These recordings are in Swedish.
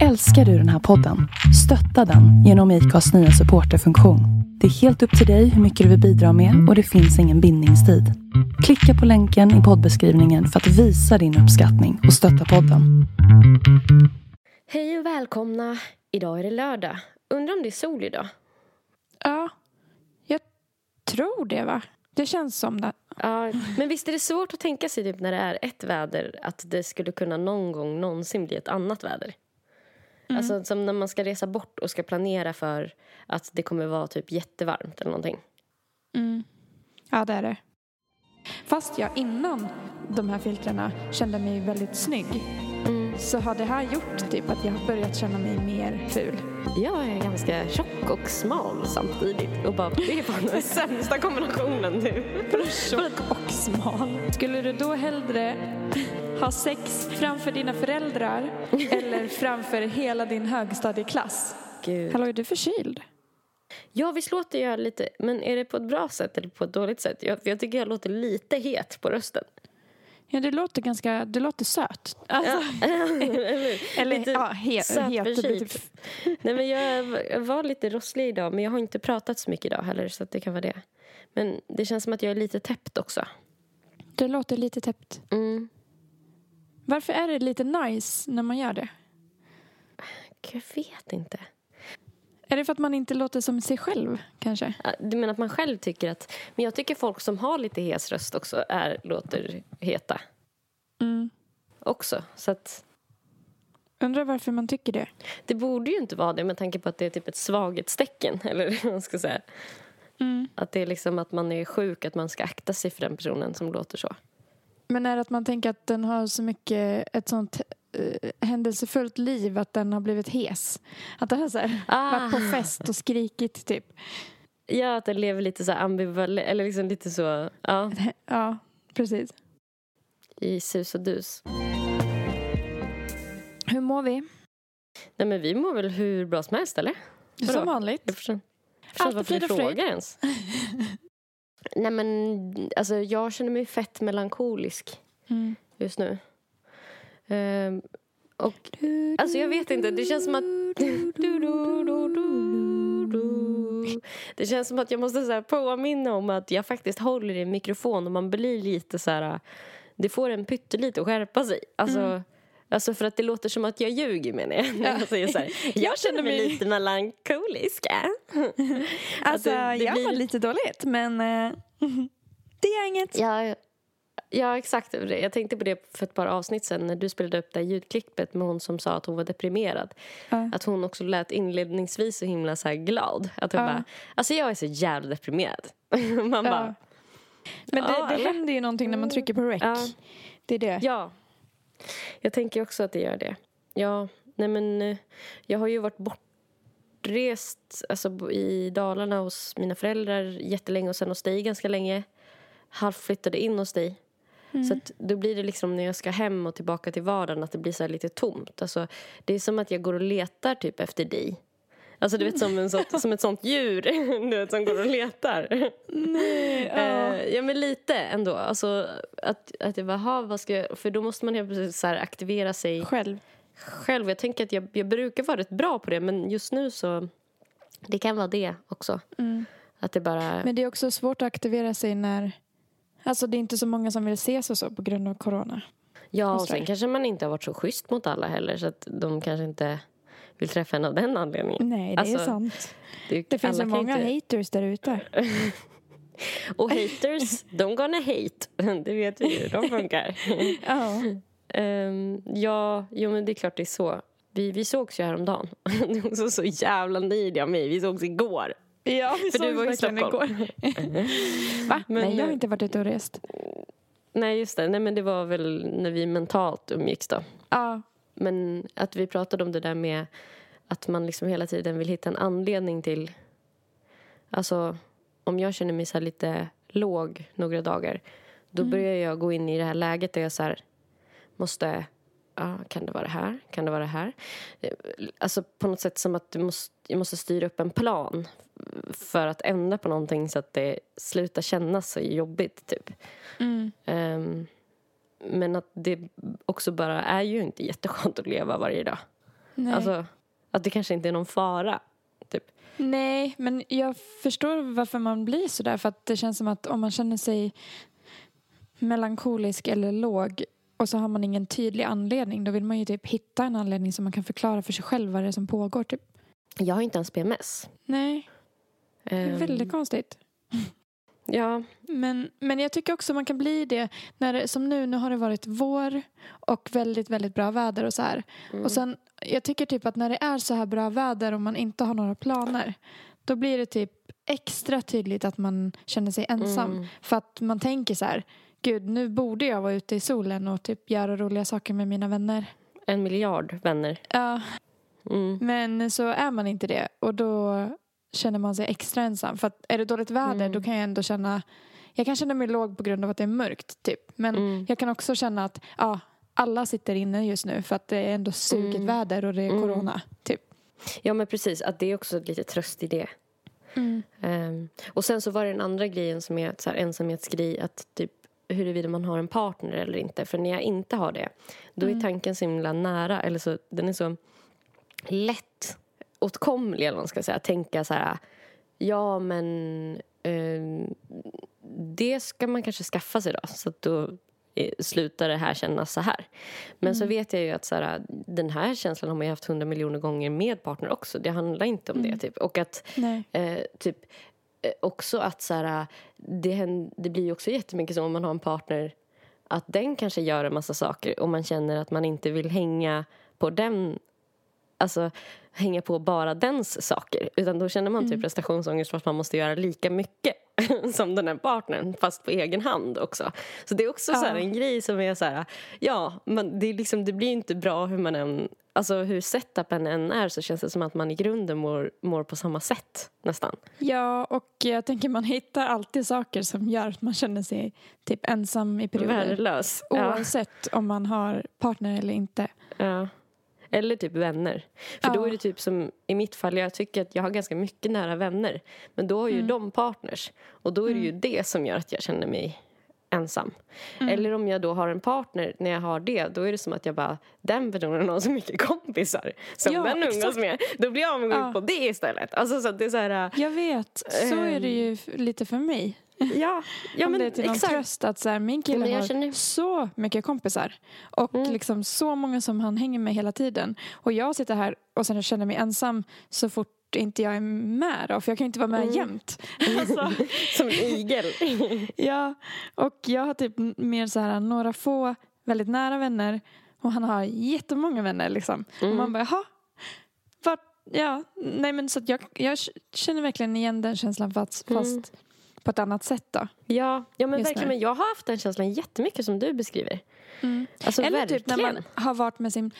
Älskar du den här podden? Stötta den genom IKAs nya supporterfunktion. Det är helt upp till dig hur mycket du vill bidra med och det finns ingen bindningstid. Klicka på länken i poddbeskrivningen för att visa din uppskattning och stötta podden. Hej och välkomna! Idag är det lördag. Undrar om det är sol idag? Ja, jag tror det va? Det känns som det. Ja, men visst är det svårt att tänka sig typ när det är ett väder att det skulle kunna någon gång någonsin bli ett annat väder? Alltså som när man ska resa bort och ska planera för att det kommer vara typ jättevarmt eller någonting. Mm. Ja, det är det. Fast jag innan de här filtrarna kände mig väldigt snygg Mm. Så har det här gjort typ att jag har börjat känna mig mer ful. Jag är ganska tjock och smal samtidigt och bara, det är fan den sämsta kombinationen nu. Tjock och smal. Skulle du då hellre ha sex framför dina föräldrar eller framför hela din högstadieklass? Gud. Hallå, är du förkyld? Ja, visst låter jag lite, men är det på ett bra sätt eller på ett dåligt sätt? Jag, jag tycker jag låter lite het på rösten. Ja, du låter ganska, du låter söt. Alltså, Eller, eller lite ja, he, söt het. det typ- Nej, men jag, var lite rosslig idag, men jag har inte pratat så mycket idag heller, så det kan vara det. Men det känns som att jag är lite täppt också. Du låter lite täppt. Mm. Varför är det lite nice när man gör det? Jag vet inte. Är det för att man inte låter som sig själv, kanske? Du menar att man själv tycker att... Men jag tycker folk som har lite hes röst också är, låter heta Mm. också. Så att Undrar varför man tycker det. det borde ju inte vara det med tanke på att det är typ ett svaghetstecken. Eller vad man ska säga. Mm. Att det är liksom att man är sjuk, att man ska akta sig för den personen som låter så. Men är det att man tänker att den har så mycket, ett sånt händelsefullt liv att den har blivit hes? Att den har så här, Ah. varit på fest och skrikit typ. Ja, att den lever lite så ambivalent, eller liksom lite så, ja, Ja, precis. i sus och dus. Hur mår vi? Nej men vi mår väl hur bra som helst eller? Vadå? Som vanligt. Jag förstår, förstår Allt varför du frågar ens. Nej men, alltså jag känner mig fett melankolisk Mm. just nu. Ehm, och, alltså jag vet inte, det känns som att... Det känns som att jag måste så här påminna om att jag faktiskt håller i en mikrofon och man blir lite så här... Det får en pyttelite att skärpa sig. Alltså, alltså för att det låter som att jag ljuger menar jag. När jag säger så här, jag känner mig lite melankolisk. äh." Alltså, det- det jag blir- mår lite dåligt, men eh, det är inget. Ja, ja, exakt. Jag tänkte på det för ett par avsnitt sen när du spelade upp det här ljudklippet med hon som sa att hon var deprimerad. Ja. Att hon också lät inledningsvis så himla så här glad. Att hon Ja. bara, alltså jag är så jävla deprimerad. Man bara, Men det, Ja, det eller? händer ju någonting när man trycker på rec. Ja. Det är det. ja. Jag tänker också att det gör det. Ja, nej men eh, jag har ju varit bortrest alltså, i Dalarna hos mina föräldrar jättelänge och sen hos dig ganska länge. Halvflyttade in hos dig. Så att då blir det liksom när jag ska hem och tillbaka till vardagen att det blir så lite tomt. Alltså, det är som att jag går och letar typ efter dig. Alltså du vet som, en sånt, som ett sånt djur du vet, som går och letar. Nej, Eh, ja men lite ändå. Alltså att, att jag bara, "Ha, vad ska jag... För då måste man helt plötsligt så aktivera sig Själv. själv. Jag tänker att jag, jag brukar vara rätt bra på det men just nu så... Det kan vara det också. Att det bara... Men det är också svårt att aktivera sig när... Alltså det är inte så många som vill ses och så på grund av corona. Ja, och sen kanske man inte har varit så schysst mot alla heller så att de kanske inte vill träffa en av den anledningen. Nej, det Alltså, är sant. Det, Det finns kan många inte- haters där ute. Och haters, de gonna hate. Det vet vi hur de funkar. Ja. Ehm, ja, jo men det är klart det är så. Vi, vi sågs ju häromdagen. Också så jävla nöjd av mig. Vi sågs igår. Ja, vi För du var i Stockholm. igår. Va? Men, Nej, jag har eh, inte varit ute och rest. Nej, just det. Nej, men det var väl när vi mentalt umgicks då. Ja. Men att vi pratade om det där med att man liksom hela tiden vill hitta en anledning till... Alltså, om jag känner mig så lite låg några dagar då börjar jag gå in i det här läget där jag så här måste... Ja, kan det vara det här? Kan det vara det här? Eh, Alltså på något sätt som att du måste, jag måste styra upp en plan för att ändra på någonting så att det slutar kännas så jobbigt, typ. Mm. Ehm, men att det också bara är ju inte jätteskönt att leva varje dag. Nej. Alltså, att det kanske inte är någon fara. Typ. Nej, men jag förstår varför man blir så där. För att det känns som att om man känner sig melankolisk eller låg och så har man ingen tydlig anledning, då vill man ju typ hitta en anledning som man kan förklara för sig själv vad det är som pågår. Typ. Jag har inte ens PMS. Nej, det är Ehm, väldigt konstigt. Ja, Men, men jag tycker också man kan bli det, när som nu, nu har det varit vår och väldigt, väldigt bra väder och så här. Mm. Och sen, jag tycker typ att när det är så här bra väder och man inte har några planer, då blir det typ extra tydligt att man känner sig ensam. Mm. För att man tänker så här, gud nu borde jag vara ute i solen och typ göra roliga saker med mina vänner. en miljard vänner. Ja, Mm. men så är man inte det och då känner man sig extra ensam. För att är det dåligt väder Mm. då kan jag ändå känna, jag kan känna mig låg på grund av att det är mörkt typ. Men Mm. jag kan också känna att ja, alla sitter inne just nu för att det är ändå suget Mm. väder och det är Mm. corona. Typ. Ja, men precis. Att det är också lite tröst i det. Mm. Ehm, och sen så var det den andra grejen som är så här ensamhetsgrej att typ huruvida man har en partner eller inte. För när jag inte har det, då är tanken så himla nära. Eller så, den är så lätt åtkomlig, eller vad man ska säga. Tänka så här, ja men ehm, det ska man kanske skaffa sig då. Så att då eh, slutar det här kännas så här. Men så vet jag ju att så här, den här känslan har man ju haft hundra miljoner gånger med partner också. Det handlar inte om det. Typ. Och att eh, typ eh, också att så här, det, händer, det blir ju också jättemycket så om man har en partner att den kanske gör en massa saker och man känner att man inte vill hänga på den alltså hänga på bara dens saker utan då känner man typ prestationsångest för att man måste göra lika mycket som den här partnern fast på egen hand också. Så det är också så här Ja. en grej som är så här ja, men det, liksom, det blir inte bra hur man än Alltså hur setupen än är så känns det som att man i grunden mår, mår på samma sätt nästan. Ja, och jag tänker man hittar alltid saker som gör att man känner sig typ ensam i perioder. Värdelös. Ja, Oavsett om man har partner eller inte. ja. Eller typ vänner. För då Ja. är det typ som i mitt fall, jag tycker att jag har ganska mycket nära vänner. Men då har ju de partners. Och då är det ju det som gör att jag känner mig ensam. Eller om jag då har en partner, när jag har det, då är det som att jag bara, den personen har så mycket kompisar som Ja, den umgås exakt. med. Då blir jag avundsjuk Ja. på det istället. Alltså så det är så här, Jag vet, så är det ju lite för mig. Ja, ja om men det är till någon exakt. tröst att så här, min kille har känner- Mm. så mycket kompisar. Och liksom så många som han hänger med hela tiden. Och jag sitter här och sen känner mig ensam så fort inte jag är med då. För jag kan ju inte vara med Mm. jämt. Alltså, Som en igel. ja, och jag har typ mer så här några få väldigt nära vänner. Och han har jättemånga vänner liksom. Och Mm. man bara, jaha. Vart, ja, nej men så att jag, jag känner verkligen igen den känslan fast, Mm. På ett annat sätt då. Ja, ja men Just verkligen. Men jag har haft den känslan jättemycket som du beskriver. Alltså Eller verkligen. typ när man har varit med sin...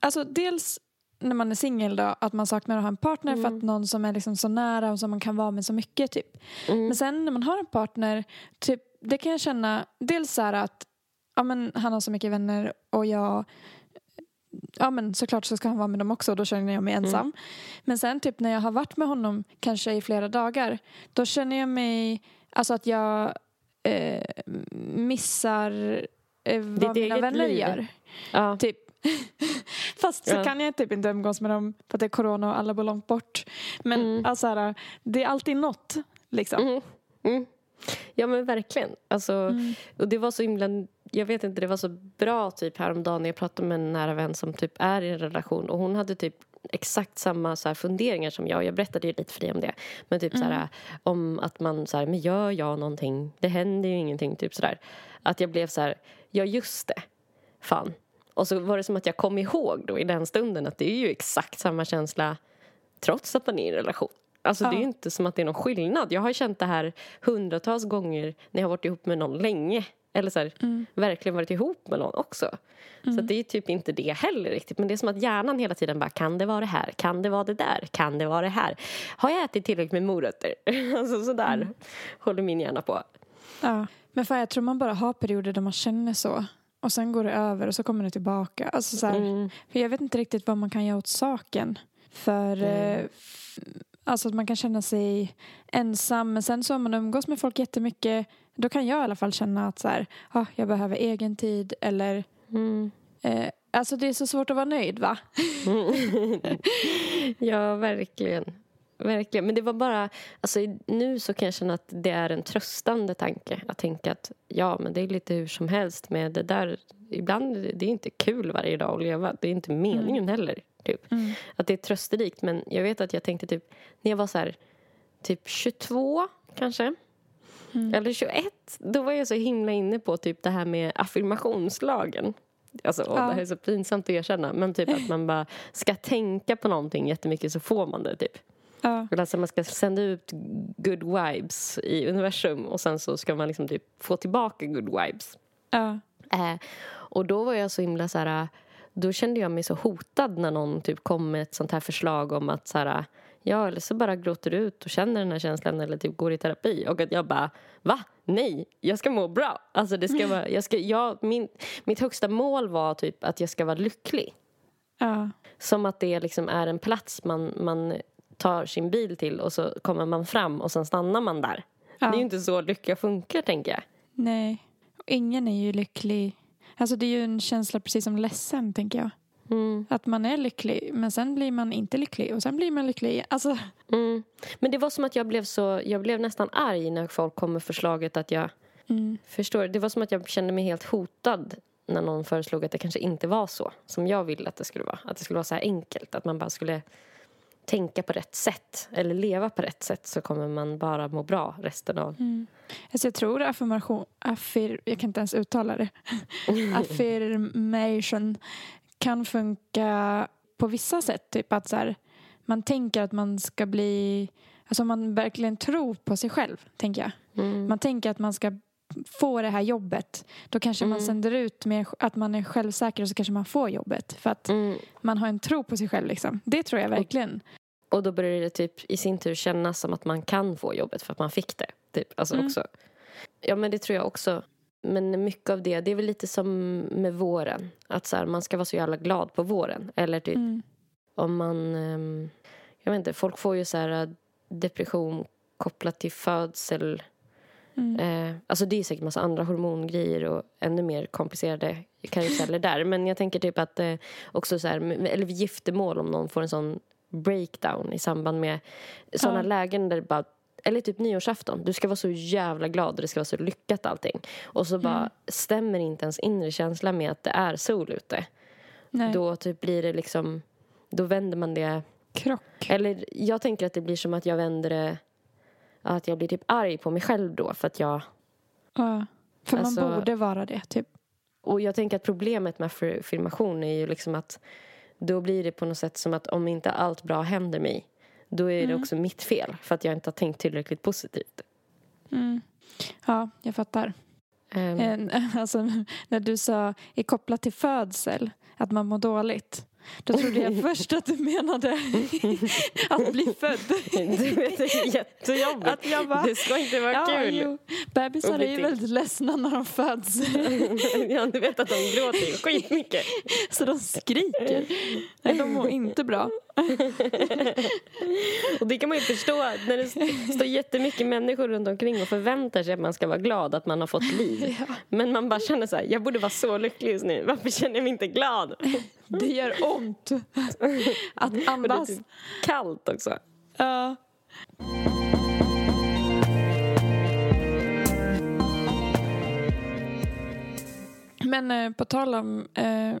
Alltså dels när man är singel då, att man saknar att ha en partner för Mm. att någon som är liksom så nära och som man kan vara med så mycket typ. Men sen när man har en partner, typ, det kan jag känna dels så här att ja, men han har så mycket vänner och jag Ja men såklart så ska han vara med dem också och då känner jag mig ensam. Men sen typ när jag har varit med honom kanske i flera dagar då känner jag mig, alltså att jag eh, missar eh, vad Ditt mina vänner liv. gör. Ja. Typ. Fast så Ja. kan jag typ inte umgås med dem för att det är corona och alla bor långt bort. Men Mm. alltså här, det är alltid något liksom. Mm. Mm. Ja men verkligen. Alltså, Mm. Och det var så himla, jag vet inte, det var så bra typ häromdagen när jag pratade med en nära vän som typ är i en relation och hon hade typ exakt samma så här funderingar som jag. Jag berättade ju lite för dig om det. Men typ så här om att man så här, men gör jag någonting? Det händer ju ingenting, typ sådär. Att jag blev så här, ja just det. Fan. Och så var det som att jag kom ihåg då i den stunden att det är ju exakt samma känsla trots att man är i en relation. Alltså det är ju Ja. inte som att det är någon skillnad. Jag har känt det här hundratals gånger när jag har varit ihop med någon länge. Eller så här, verkligen varit ihop med någon också. Så att det är typ inte det heller riktigt. Men det är som att hjärnan hela tiden bara, kan det vara det här? Kan det vara det där? Kan det vara det här? Har jag ätit tillräckligt med morötter? alltså sådär håller min hjärna på. Ja. Men fan, jag tror man bara har perioder där man känner så. Och sen går det över och så kommer det tillbaka. Alltså så här, Mm. för jag vet inte riktigt vad man kan göra åt saken. För eh, alltså att man kan känna sig ensam. Men sen så om man umgås med folk jättemycket. Då kan jag i alla fall känna att så här, ah, jag behöver egen tid. Eller Mm. eh, Alltså det är så svårt att vara nöjd va? ja, verkligen. Verkligen. Men det var bara... Alltså, nu så kan jag känna att det är en tröstande tanke. Att tänka att ja, men det är lite hur som helst med det där. Ibland det är inte kul varje dag att leva. Det är inte meningen mm. heller. Typ. Mm. Att det är trösterikt. Men jag vet att jag tänkte typ... När jag var så här, typ 22 kanske. Mm. Eller 21. Då var jag så himla inne på typ det här med affirmationslagen. Alltså, ja. det här är så pinsamt att erkänna. Men typ att man bara ska tänka på någonting jättemycket så får man det. typ. Ja. Alltså man ska sända ut good vibes i universum och sen så ska man liksom typ få tillbaka good vibes. Ja. Eh, och då var jag så himla så här... Då kände jag mig så hotad när någon typ kom med ett sånt här förslag om att så här, ja, eller så bara gråter du ut och känner den här känslan eller typ går i terapi. Och att jag bara, va? Nej, jag ska må bra. Alltså det ska vara, jag ska, jag, min, mitt högsta mål var typ att jag ska vara lycklig. Ja. Som att det liksom är en plats man, man tar sin bil till och så kommer man fram och sen stannar man där. Ja. Det är ju inte så lycka funkar, tänker jag. Nej. Ingen är ju lycklig. Alltså det är ju en känsla precis som ledsen, tänker jag. Mm. Att man är lycklig, men sen blir man inte lycklig och sen blir man lycklig alltså. Mm. Men det var som att jag blev så, jag blev nästan arg när folk kom med förslaget att jag mm. förstår. Det var som att jag kände mig helt hotad när någon föreslog att det kanske inte var så som jag ville att det skulle vara. Att det skulle vara så här enkelt, att man bara skulle tänka på rätt sätt eller leva på rätt sätt så kommer man bara må bra resten av... Mm. Alltså jag tror affirmation, affir, jag kan inte ens uttala det, affirmation kan funka på vissa sätt. Typ att så här, man tänker att man ska bli... Alltså man verkligen tror på sig själv, tänker jag. Mm. Man tänker att man ska få det här jobbet. Då kanske mm. man sänder ut med att man är självsäker och så kanske man får jobbet. För att mm. man har en tro på sig själv. Liksom. Det tror jag verkligen. Och, och då börjar det typ i sin tur kännas som att man kan få jobbet för att man fick det. Typ. Alltså mm. också. Ja men det tror jag också. Men mycket av det, det är väl lite som med våren. Att så här, man ska vara så jävla glad på våren. Eller typ mm. om man... Um, jag vet inte, folk får ju så här äh, depression kopplat till födsel. Mm. Eh, alltså det är säkert massa andra hormongrejer och ännu mer komplicerade karuseller där. Men jag tänker typ att eh, också så här, eller giftermål om någon får en sån breakdown i samband med sådana ja. lägen där det bara eller typ nyårsafton. Du ska vara så jävla glad och det ska vara så lyckat allting. Och så bara mm. stämmer inte ens inre känsla med att det är sol ute. Nej. Då typ blir det liksom, då vänder man det. Krock. Eller jag tänker att det blir som att jag vänder det, att jag blir typ arg på mig själv då för att jag. Ja, för alltså, man borde vara det typ. Och jag tänker att problemet med affirmation är ju liksom att då blir det på något sätt som att om inte allt bra händer mig då är det mm. också mitt fel för att jag inte har tänkt tillräckligt positivt. Mm. Ja, jag fattar. Um. Alltså, när du sa är kopplat till födsel, att man mår dåligt. Då trodde jag först att du menade att bli född. Du vet, det är jättejobbigt. Att jag bara, det ska inte vara ja, kul. Jo. Bebisar är ju väldigt ledsna när de föds. ja, du vet att de gråter skitmycket. Så de skriker. Nej, de mår inte bra. och det kan man ju förstå när det står jättemycket människor runt omkring och förväntar sig att man ska vara glad att man har fått liv. Ja. Men man bara känner så här, jag borde vara så lycklig just nu. Varför känner jag mig inte glad? Det gör ont att andas. Typ kallt också. Ja. Men eh, på tal om eh,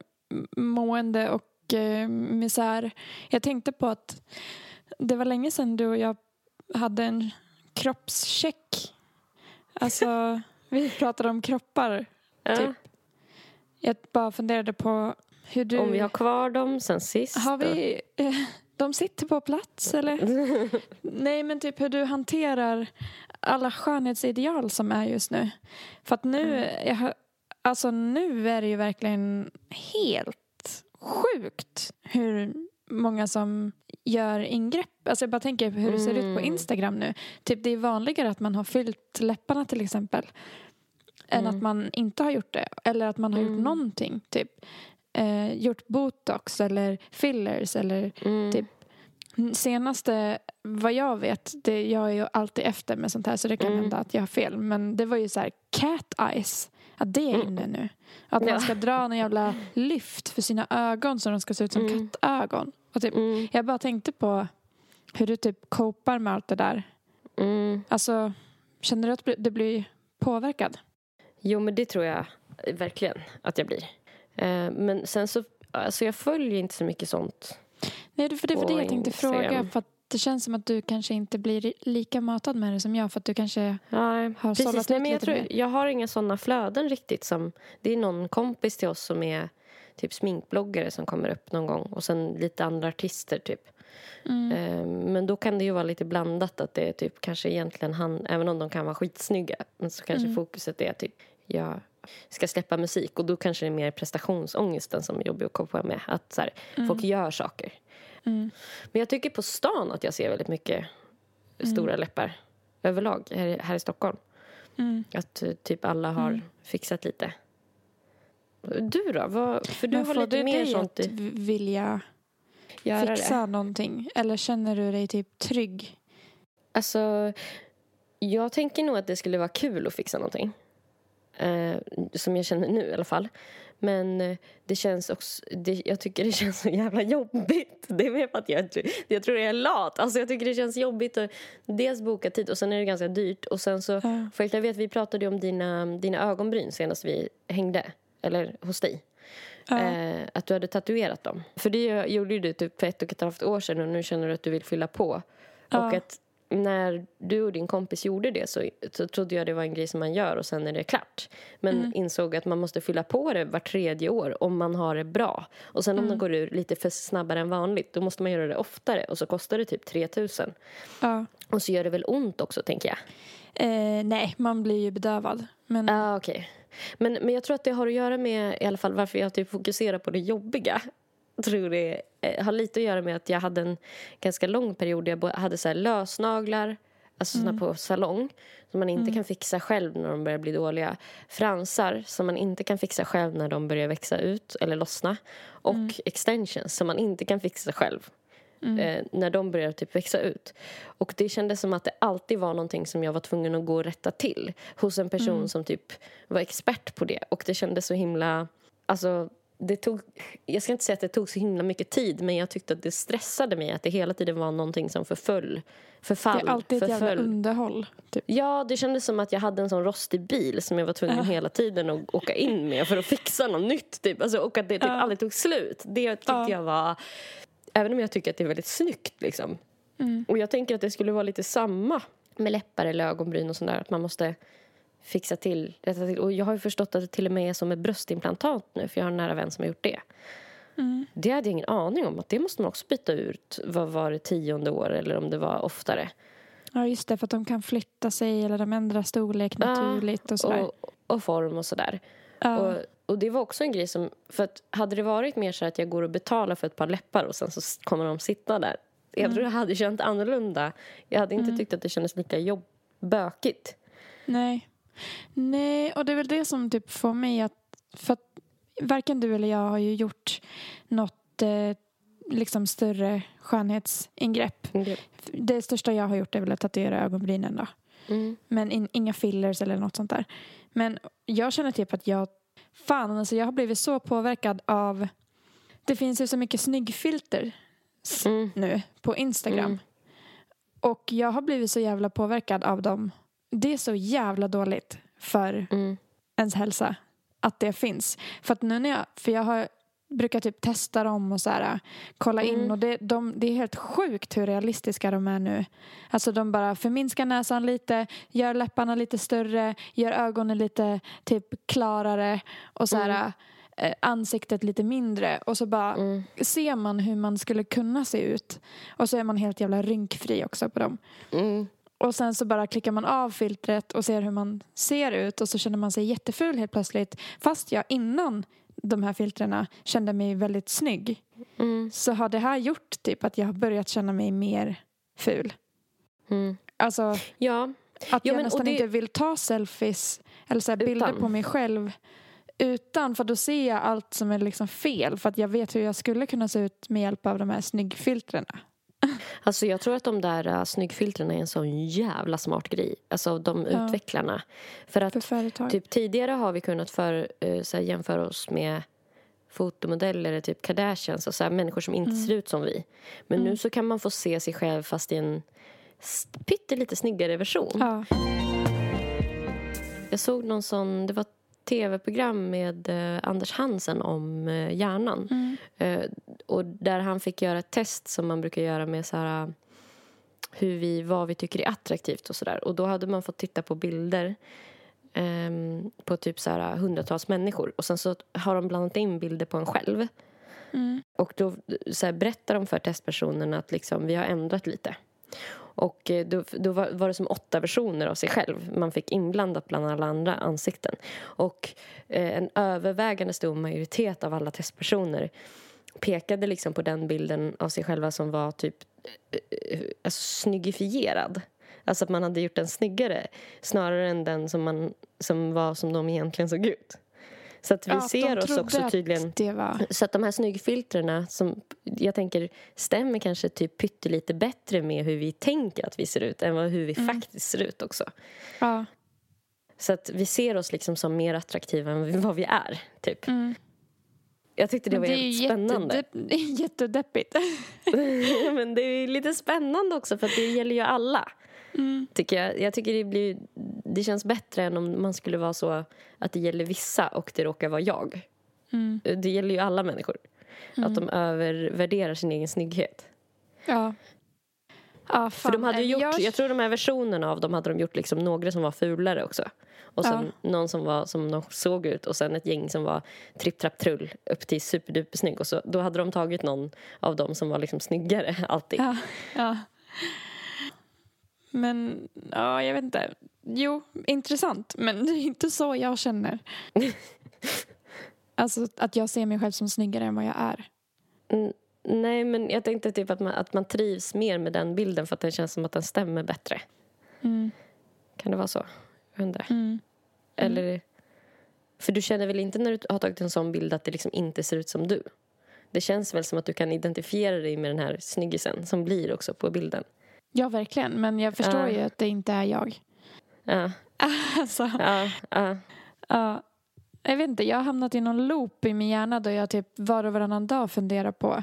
mående och eh, misär. Jag tänkte på att det var länge sedan du och jag hade en kroppscheck. Alltså, vi pratade om kroppar. Ja. Typ. Jag bara funderade på hur du... Om vi har kvar dem sen sist. Har vi... Eh, de sitter på plats eller? Nej men typ hur du hanterar alla skönhetsideal som är just nu. För att nu, mm. jag, alltså nu är det ju verkligen helt sjukt hur många som gör ingrepp. Alltså jag bara tänker hur det ser ut på mm. Instagram nu. Typ det är vanligare att man har fyllt läpparna till exempel. Mm. Än att man inte har gjort det. Eller att man har mm. gjort någonting. Typ eh, gjort botox eller fillers eller mm. typ senaste, vad jag vet, det, jag är ju alltid efter med sånt här så det kan Mm. hända att jag har fel. Men det var ju så här cat eyes. Att det är Mm. inne nu. Att man ska dra en jävla lyft för sina ögon så de ska se ut som Mm. kattögon. Och typ, Mm. jag bara tänkte på hur du typ kopar med allt det där. Mm. Alltså, känner du att du blir påverkad? Jo, men det tror jag verkligen att jag blir. Eh, men sen så, alltså jag följer inte så mycket sånt. Nej, för det var det jag tänkte Instagram. fråga. För att det känns som att du kanske inte blir lika matad med det som jag. För att du kanske Nej, har sållat precis. Nej, ut men jag, tror, mer. jag har inga såna flöden riktigt. som Det är någon kompis till oss som är typ sminkbloggare som kommer upp någon gång. Och sen lite andra artister typ. Mm. Eh, Men då kan det ju vara lite blandat att det är typ kanske egentligen han, även om de kan vara skitsnygga. Men så kanske Mm. fokuset är typ jag ska släppa musik och då kanske det är mer prestationsångesten som är jobbig att koppla med. Att så här, folk gör saker. Mm. Men jag tycker på stan att jag ser väldigt mycket stora läppar överlag här, här i Stockholm. Mm. Att eh, typ alla har Mm. fixat lite. Du då? Vad, för du Men har får lite mer sånt att i vilja fixa det. någonting? Eller känner du dig typ trygg? Alltså, jag tänker nog att det skulle vara kul att fixa någonting. Eh, som jag känner nu i alla fall. Men eh, det känns också, det, jag tycker det känns så jävla jobbigt. Det är mer för att jag, jag tror jag är lat. Alltså jag tycker det känns jobbigt att dels boka tid och sen är det ganska dyrt. Och sen så, för jag vet vi pratade om dina, dina ögonbryn senast vi hängde. Eller hos dig. Eh, att du hade tatuerat dem. För det gjorde du typ för ett och ett halvt år sedan och nu känner du att du vill fylla på. Ja. Och att när du och din kompis gjorde det så, så trodde jag det var en grej som man gör och sen är det klart. Men Mm. insåg att man måste fylla på det var tredje år om man har det bra. Och sen om Mm. det går ur lite för snabbare än vanligt då måste man göra det oftare och så kostar det typ 3000. Ja. Och så gör det väl ont också tänker jag. Eh, nej, man blir ju bedövad. Men ah, okej. Men, men jag tror att det har att göra med i alla fall varför jag typ fokuserar på det jobbiga. Tror det eh, har lite att göra med att jag hade en ganska lång period där jag hade så lösnaglar, alltså såna på salong som man inte kan fixa själv när de börjar bli dåliga. Fransar som man inte kan fixa själv när de börjar växa ut eller lossna. Och extensions som man inte kan fixa själv eh, när de börjar typ växa ut. Och det kändes som att det alltid var någonting som jag var tvungen att gå och rätta till hos en person som typ var expert på det. Och det kändes så himla... Alltså, det tog, jag ska inte säga att det tog så himla mycket tid men jag tyckte att det stressade mig att det hela tiden var någonting som förföll. Förfall, det är alltid ett jävla underhåll. Typ. Ja, det kändes som att jag hade en sån rostig bil som jag var tvungen hela tiden att åka in med för att fixa något nytt. Typ. Alltså, och att det typ Ja. aldrig tog slut. Det tyckte Ja. jag var... Även om jag tycker att det är väldigt snyggt. Liksom. Mm. Och jag tänker att det skulle vara lite samma med läppar eller ögonbryn och sådär. Att man måste fixa till, rätta till. Och jag har ju förstått att det till och med är som med bröstimplantat nu. För jag har en nära vän som har gjort det. Mm. Det hade jag ingen aning om. Att det måste man också byta ut. Vad var det tionde år eller om det var oftare. Ja, just det. För att de kan flytta sig eller de ändrar storlek naturligt och sådär. Och, och form och sådär. ja. Och, och det var också en grej som... För att hade det varit mer så att jag går och betalar för ett par läppar och sen så kommer de sitta där. Jag tror jag hade känt annorlunda. Jag hade inte tyckt att det kändes lika jobb, bökigt. Nej. Nej, och det är väl det som typ får mig att... För att varken du eller jag har ju gjort något eh, liksom större skönhetsingrepp. Det största jag har gjort är väl att tatuera ögonbrynen då. Mm. Men in, inga fillers eller något sånt där. Men jag känner typ att jag... Fan, alltså jag har blivit så påverkad av... Det finns ju så mycket snyggfilter Mm. nu på Instagram. Mm. Och jag har blivit så jävla påverkad av dem. Det är så jävla dåligt för Mm. ens hälsa att det finns. För att nu när jag, för jag har brukar typ testa dem och så här, kolla in Mm. och det, de, det är helt sjukt hur realistiska de är nu. Alltså de bara förminskar näsan lite, gör läpparna lite större, gör ögonen lite typ klarare och så här, eh, ansiktet lite mindre och så bara Mm. ser man hur man skulle kunna se ut och så är man helt jävla rynkfri också på dem. Och sen så bara klickar man av filtret och ser hur man ser ut och så känner man sig jätteful helt plötsligt. Fast jag innan de här filtrerna kände mig väldigt snygg. Mm. Så har det här gjort typ att jag har börjat känna mig mer ful. Mm. Alltså Ja. att Jo, jag men- nästan det- inte vill ta selfies eller så bilder på mig själv utan för då ser jag allt som är liksom fel för att jag vet hur jag skulle kunna se ut med hjälp av de här snyggfiltrerna. Alltså jag tror att de där uh, snyggfiltren är en sån jävla smart grej. Alltså de Ja. utvecklarna. För att För typ tidigare har vi kunnat för, uh, så jämföra oss med fotomodeller eller typ Kardashians och så här, människor som inte ser ut som vi. Men nu så kan man få se sig själv fast i en pyttelite snyggare version. Ja. Jag såg någon sån, det var tv-program med eh, Anders Hansen om eh, hjärnan. Mm. Eh, och där han fick göra ett test som man brukar göra med så här, hur vi, vad vi tycker är attraktivt och sådär. Och då hade man fått titta på bilder ehm, på typ så här hundratals människor. Och sen så har de blandat in bilder på en själv. Mm. Och då så här, berättar de för testpersonerna att liksom, vi har ändrat lite. Och eh, då, då var, var det som åtta versioner av sig själv man fick inblandat bland alla andra ansikten. Och eh, en övervägande stor majoritet av alla testpersoner pekade liksom på den bilden av sig själva som var typ eh, eh alltså, snyggifierad. Alltså att man hade gjort den snyggare snarare än den som, man, som var som de egentligen såg ut. Så att vi Ja, ser oss också tydligen... Var... Så att de här snyggfiltrerna som jag tänker stämmer kanske typ pyttelite bättre med hur vi tänker att vi ser ut än vad hur vi faktiskt ser ut också. Ja. Så att vi ser oss liksom som mer attraktiva än vad vi är, typ. Mm. Jag tyckte det var det jävligt spännande. det är jättedeppigt. Men det är lite spännande också för att det gäller ju alla. Mm. Tycker jag. jag tycker det, blir, det känns bättre än om man skulle vara så att det gäller vissa och det råkar vara jag. Mm. Det gäller ju alla människor. Att de övervärderar sin egen snygghet. Ja. Ja. För de hade gjort, Jag- jag tror de här versionerna av dem hade de gjort liksom några som var fulare också. Och sen någon som var som de såg ut och sen ett gäng som var tripp trapp trull upp till superdupersnygg. Och så, då hade de tagit någon av dem som var liksom snyggare alltid. Ja, ja. Men, ja, jag vet inte. Jo, intressant. Men det är inte så jag känner. Alltså att jag ser mig själv som snyggare än vad jag är. Mm, nej, men jag tänkte typ att man, att man trivs mer med den bilden för att den känns som att den stämmer bättre. Mm. Kan det vara så? Jag vet inte. Mm. Eller... För du känner väl inte när du har tagit en sån bild att det liksom inte ser ut som du? Det känns väl som att du kan identifiera dig med den här snyggisen som blir också på bilden. Ja, verkligen. Men jag förstår Ja. ju att det inte är jag. Ja, Alltså, ja, ja. ja. Jag vet inte, jag har hamnat i någon loop i min hjärna då jag typ var och varannan dag funderar på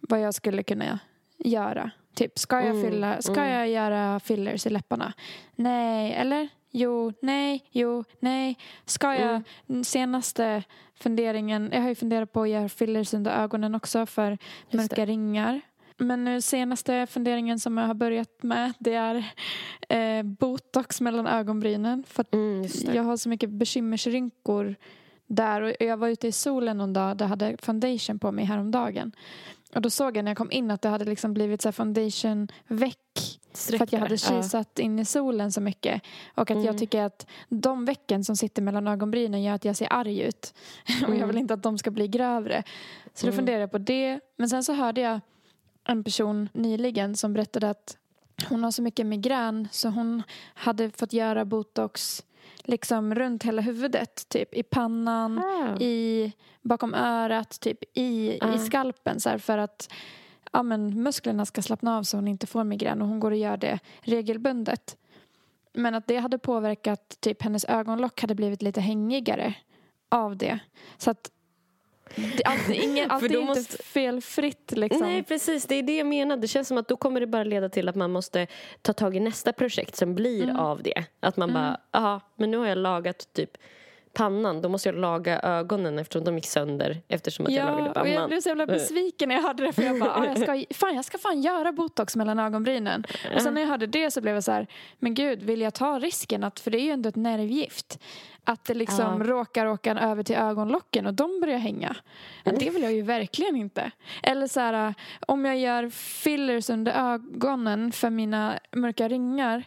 vad jag skulle kunna göra. Typ, ska jag, Mm, fylla, ska mm. jag göra fillers i läpparna? Nej, eller? Jo, nej, jo, nej. Ska jag? Mm. Senaste funderingen, jag har ju funderat på att göra fillers under ögonen också för mörka det. ringar. Men nu senaste funderingen som jag har börjat med det är eh, botox mellan ögonbrynen. För att Mm, jag har så mycket bekymmersrynkor där. Och jag var ute i solen någon dag och hade foundation på mig häromdagen. Och då såg jag när jag kom in att det hade liksom blivit så här foundation-väck. För att jag hade Sträckare, ja. kisat in i solen så mycket. Och att jag Mm. tycker att de vecken som sitter mellan ögonbrynen gör att jag ser arg ut. Och jag Mm. vill inte att de ska bli grövre. Så då Mm. funderade jag på det. Men sen så hörde jag en person nyligen som berättade att hon har så mycket migrän så hon hade fått göra botox liksom runt hela huvudet. Typ i pannan, Ah. i, bakom örat, typ i, Ah. i skalpen så här, för att ja, men, musklerna ska slappna av så hon inte får migrän och hon går och gör det regelbundet. Men att det hade påverkat, typ hennes ögonlock hade blivit lite hängigare av det. Så att allt, ingen, allt För är då inte måste- felfritt liksom. Nej, precis. Det är det jag menar. Det känns som att då kommer det bara leda till att man måste ta tag i nästa projekt som blir Mm. av det. Att man bara, ja, men nu har jag lagat typ pannan. Då måste jag laga ögonen eftersom de gick sönder eftersom att jag lagade Ja, och pannan. jag blev så jävla besviken när jag hörde det för jag bara, ah, jag, ska, fan, jag ska fan göra botox mellan ögonbrynen. Och sen när jag hörde det så blev jag så här, men gud, vill jag ta risken att, för det är ju ändå ett nervgift, att det liksom Ja. råkar åka över till ögonlocken och de börjar hänga. Ja, det vill jag ju verkligen inte. Eller så här, om jag gör fillers under ögonen för mina mörka ringar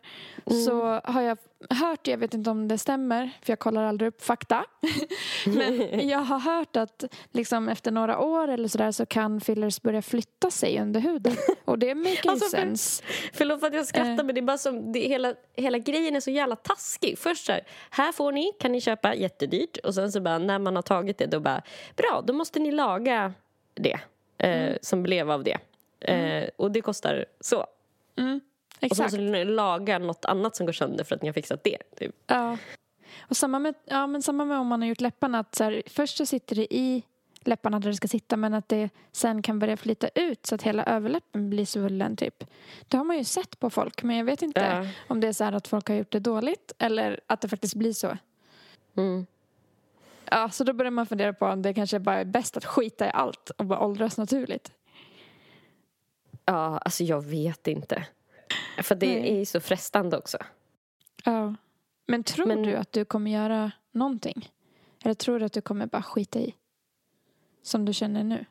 så har jag hört, jag vet inte om det stämmer, för jag kollar aldrig upp fakta. Men jag har hört att liksom efter några år eller sådär så kan fillers börja flytta sig under huden. Och det maker Alltså, för- sense. Förlåt för att jag skrattar Eh. men det är bara som, det, hela, hela grejen är så jävla taskig. Först så här, här får ni, kan ni köpa, jättedyrt. Och sen så bara när man har tagit det då bara, bra då måste ni laga det eh, Mm. som blev av det. Eh, och det kostar så. Mm. Och så måste ni laga något annat som går sönder för att ni har fixat det. Typ. Ja. Och samma med, ja, men samma med om man har gjort läpparna. Att så här, först så sitter det i läpparna där det ska sitta men att det sen kan börja flyta ut så att hela överläppen blir svullen typ. Det har man ju sett på folk men jag vet inte Ja. om det är så här att folk har gjort det dåligt eller att det faktiskt blir så. Mm. Ja, så då börjar man fundera på om det kanske bara är bäst att skita i allt och bara åldras naturligt. Ja, alltså jag vet inte. För det Nej. är ju så frestande också. Ja. Men tror Men- du att du kommer göra någonting? Eller tror du att du kommer bara skita i? Som du känner nu?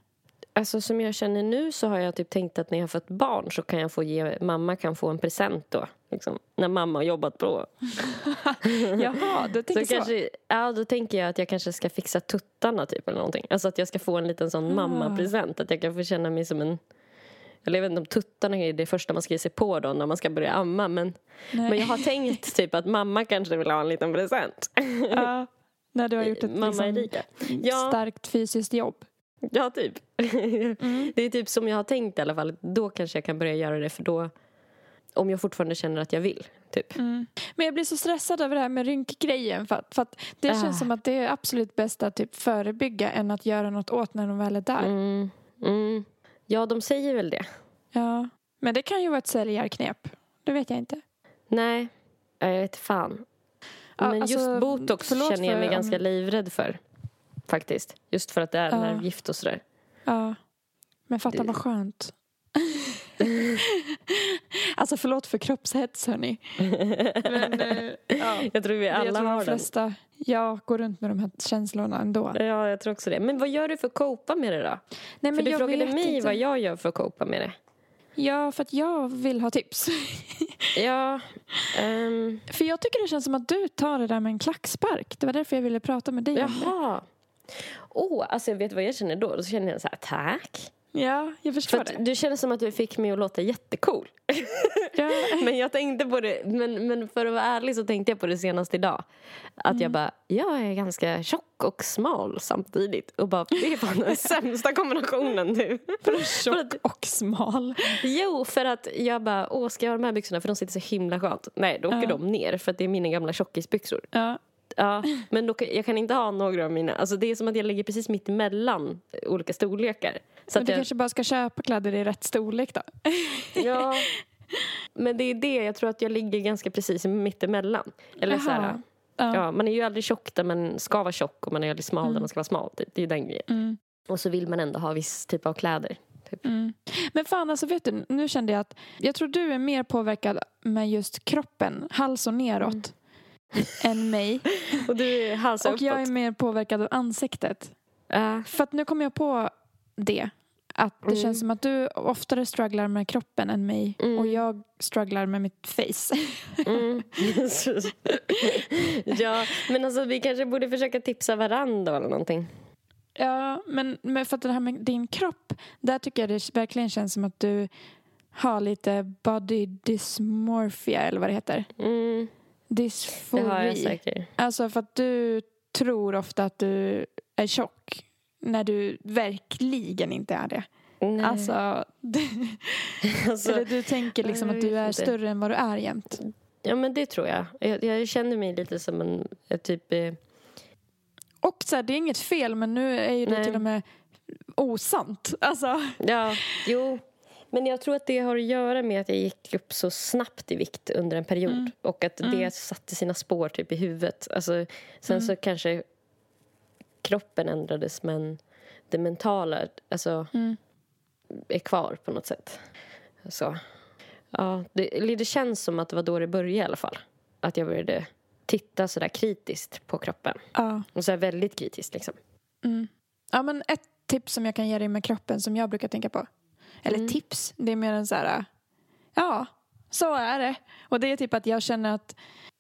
Alltså som jag känner nu så har jag typ tänkt att när jag har fått barn så kan jag få ge, mamma kan få en present då. Liksom, när mamma har jobbat på. Jaha, du tänker Så så? kanske, ja, då tänker jag att jag kanske ska fixa tuttarna typ eller någonting. Alltså att jag ska få en liten sån Ah. mammapresent. Att jag kan få känna mig som en... Eller jag vet inte om tuttarna är det första man ska ge sig på då när man ska börja amma. Men, Nej. men jag har tänkt typ att mamma kanske vill ha en liten present. Ja, när du har gjort ett mamma liksom, Erika. Starkt fysiskt jobb. Ja, typ. Mm. Det är typ som jag har tänkt i alla fall. Då kanske jag kan börja göra det för då... Om jag fortfarande känner att jag vill, typ. Mm. Men jag blir så stressad över det här med rynkgrejen. För att, för att det Ah. känns som att det är absolut bäst att typ förebygga än att göra något åt när de väl är där. Mm. Mm. Ja, de säger väl det. Ja. Men det kan ju vara ett säljarknep. Det vet jag inte. Nej, jag vet fan. Ja, Men alltså, just botox känner jag mig om- ganska livrädd för. Faktiskt. Just för att det är Ja. nervgift och sådär. Ja. Men fatta Det- vad skönt. alltså förlåt för kroppshets hörni. Men eh, ja. Jag tror vi jag alla tror har de den. flesta ja, går runt med de här känslorna ändå. Ja, jag tror också det. Men vad gör du för att copa med det då? Nej, för du jag frågade mig inte. vad jag gör för att copa med det. Ja, för att jag vill ha tips. Ja, ehm, för jag tycker det känns som att du tar det där med en klackspark. Det var därför jag ville prata med dig om det. Åh, oh, alltså vet du vad jag känner då? Då känner jag så här, tack. Ja, jag För förstår att det. du känner som att du fick mig att låta jättecool. Ja. Men jag tänkte på det, men, men för att vara ärlig så tänkte jag på det senast idag. Att Mm. jag bara, jag är ganska tjock och smal samtidigt. Och bara, det är fan den sämsta kombinationen nu. Tjock och smal. Jo, för att jag bara, åh ska jag ha de här byxorna för de sitter så himla skönt. Nej, då åker Ja. de ner för att det är mina gamla tjockisbyxor. Ja. Ja, men då, jag kan inte ha några av mina, alltså det är som att jag ligger precis mitt emellan olika storlekar. Så Men att du jag, kanske bara ska köpa kläder i rätt storlek då? Ja, men det är det, jag tror att jag ligger ganska precis mittemellan. Eller så här, Jaha. Ja. ja, man är ju aldrig tjock där man ska vara tjock och man är aldrig smal där man ska vara smal. Typ. Det är den grejen. Mm. Och så vill man ändå ha viss typ av kläder. Typ. Mm. Men fan alltså vet du, nu kände jag att jag tror du är mer påverkad med just kroppen, hals och neråt, än mig. Och du är halsa Och jag är mer påverkad av ansiktet. Ja. För att nu kom jag på det. Att det Mm. känns som att du oftare strugglar med kroppen än mig Mm. och jag strugglar med mitt face. Mm. ja, men alltså vi kanske borde försöka tipsa varandra eller någonting. ja, men, men för att det här med din kropp, där tycker jag det verkligen känns som att du har lite body dysmorphia eller vad det heter. Mm, det Dysfori. har jag säkert. Alltså för att du tror ofta att du är tjock när du verkligen inte är det. Nej. Alltså, Alltså, eller du tänker liksom att du är större än vad du är jämt. Ja, men det tror jag. Jag, jag känner mig lite som en typ... Eh, Och så här, det är inget fel men nu är ju det till och med osant. Alltså, ja, jo. Men jag tror att det har att göra med att jag gick upp så snabbt i vikt under en period. Mm. Och att Mm. det satte sina spår typ i huvudet. Alltså, sen så kanske kroppen ändrades men det mentala alltså, Mm. är kvar på något sätt. Så. Ja, det, det känns som att det var då det började i alla fall. Att jag började titta sådär kritiskt på kroppen. ja. Och så väldigt kritiskt liksom. Mm. ja, men ett tips som jag kan ge dig med kroppen som jag brukar tänka på. Eller Mm. tips, det är mer en så här, ja, så är det. Och det är typ att jag känner att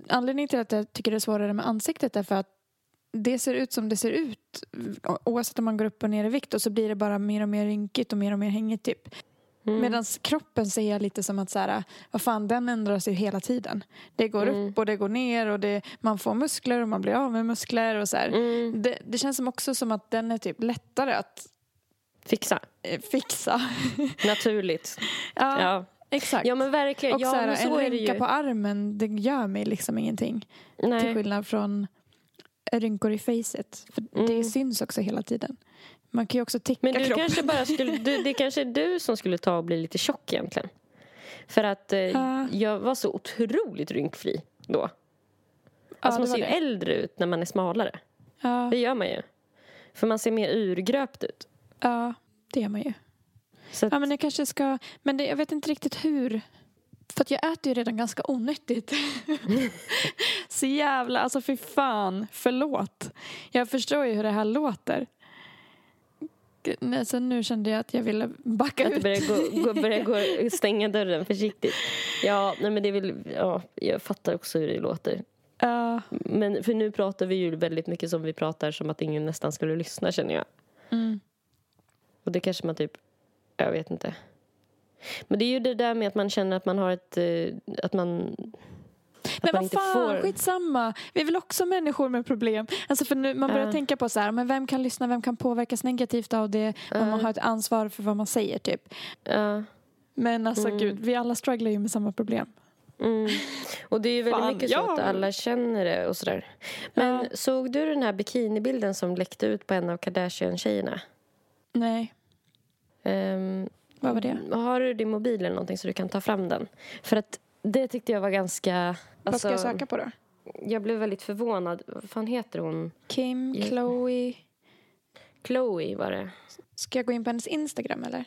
anledningen till att jag tycker det är svårare med ansiktet är för att det ser ut som det ser ut oavsett om man går upp och ner i vikt och så blir det bara mer och mer rynkigt och mer och mer hängigt typ. Mm. Medan kroppen ser jag lite som att så här, vad fan den ändras ju hela tiden. Det går Mm. upp och det går ner och det, man får muskler och man blir av med muskler och så här. Mm. Det, det känns som också som att den är typ lättare att Fixa. eh, fixa. Naturligt. ja, Ja. exakt. ja, men verkligen. och ja, så här, men så en det rynka på armen, det gör mig liksom ingenting. Till Nej. skillnad från rynkor i facet. För det Mm. syns också hela tiden. Man kan ju också täcka Men du kroppen. kanske bara skulle, du, det kanske är du som skulle ta och bli lite tjock egentligen. För att eh, Ja. jag var så otroligt rynkfri då. Ja, Alltså man det var ser ju det. äldre ut när man är smalare. Ja, Det gör man ju. För man ser mer urgröpt ut. Ja, det gör man ju. Att, Ja, men jag kanske ska... Men det, jag vet inte riktigt hur. För att jag äter ju redan ganska onyttigt. Så jävla... Alltså fy fan. Förlåt. Jag förstår ju hur det här låter. Gud, nej, Så nu kände jag att jag ville backa att ut. börjar, gå, gå, börjar gå, stänga dörren försiktigt. Ja, nej men det väl, ja, jag fattar också hur det låter. Ja, Men för nu pratar vi ju väldigt mycket som vi pratar som att ingen nästan skulle lyssna känner jag. mm. Och det kanske man typ, jag vet inte. Men det är ju det där med att man känner att man har ett, eh, att man att Men vad fan, får- skitsamma. Vi är väl också människor med problem. Alltså för nu, man börjar Ja. tänka på så här, men vem kan lyssna, vem kan påverkas negativt av det? Om Ja. man har ett ansvar för vad man säger typ. Ja. Men alltså Mm. gud, vi alla strugglar ju med samma problem. Mm. Och det är ju väldigt Fan, mycket så ja. att alla känner det och sådär. Men såg du den här bikinibilden som läckte ut på en av Kardashian-tjejerna? Nej, Ehm, vad var det? har du din mobil eller någonting så du kan ta fram den? För att det tyckte jag var ganska... vad ska jag alltså, söka på då? Jag blev väldigt förvånad. Vad fan heter hon? Kim, Ja. Chloe. Chloe var det. Ska jag gå in på hennes Instagram eller?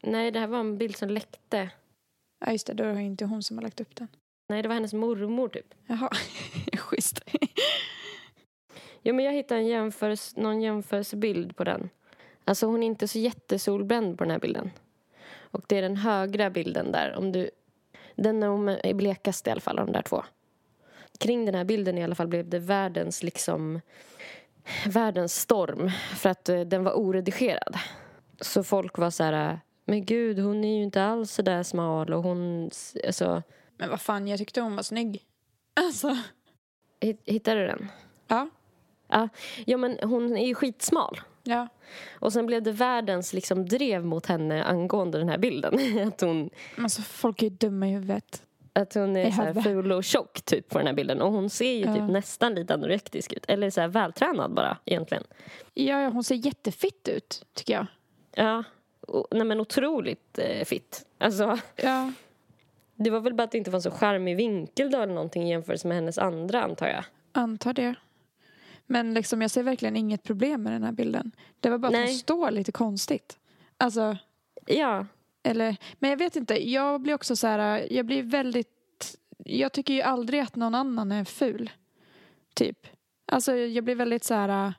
Nej, det här var en bild som läckte. Ja just det, då är det inte hon som har lagt upp den. Nej, det var hennes mormor typ. Jaha, schysst. Ja, men jag hittade en jämförelse, någon jämförelsebild på den. Alltså hon är inte så jättesolbränd på den här bilden. Och det är den högra bilden där. Om du, den är hon är blekast i alla fall av de där två. Kring den här bilden i alla fall blev det världens liksom världens storm för att eh, den var oredigerad. Så folk var så här, men gud hon är ju inte alls så där smal och hon, alltså, Men vad fan, jag tyckte hon var snygg. Alltså, hit- hittade du den? ja. Ja, ja men hon är ju skitsmal. Ja, Och sen blev det världens liksom drev mot henne angående den här bilden. Att hon, alltså folk är ju dumma i huvudet. att hon är så här ful och tjock typ på den här bilden. Och hon ser ju Ja. typ nästan lite anorektisk ut. Eller så här vältränad bara egentligen. Ja, ja, hon ser jättefitt ut, tycker jag. Ja, och, nej men otroligt eh, fit. Alltså, Ja. det var väl bara att det inte var så charmig vinkel då eller någonting i jämförelse med hennes andra antar jag. Antar det. Men liksom, jag ser verkligen inget problem med den här bilden. Det var bara att Nej. hon står lite konstigt. Alltså, Ja, eller... Men jag vet inte, jag blir också så här... Jag blir väldigt... Jag tycker ju aldrig att någon annan är ful. Typ. Alltså, jag blir väldigt så här...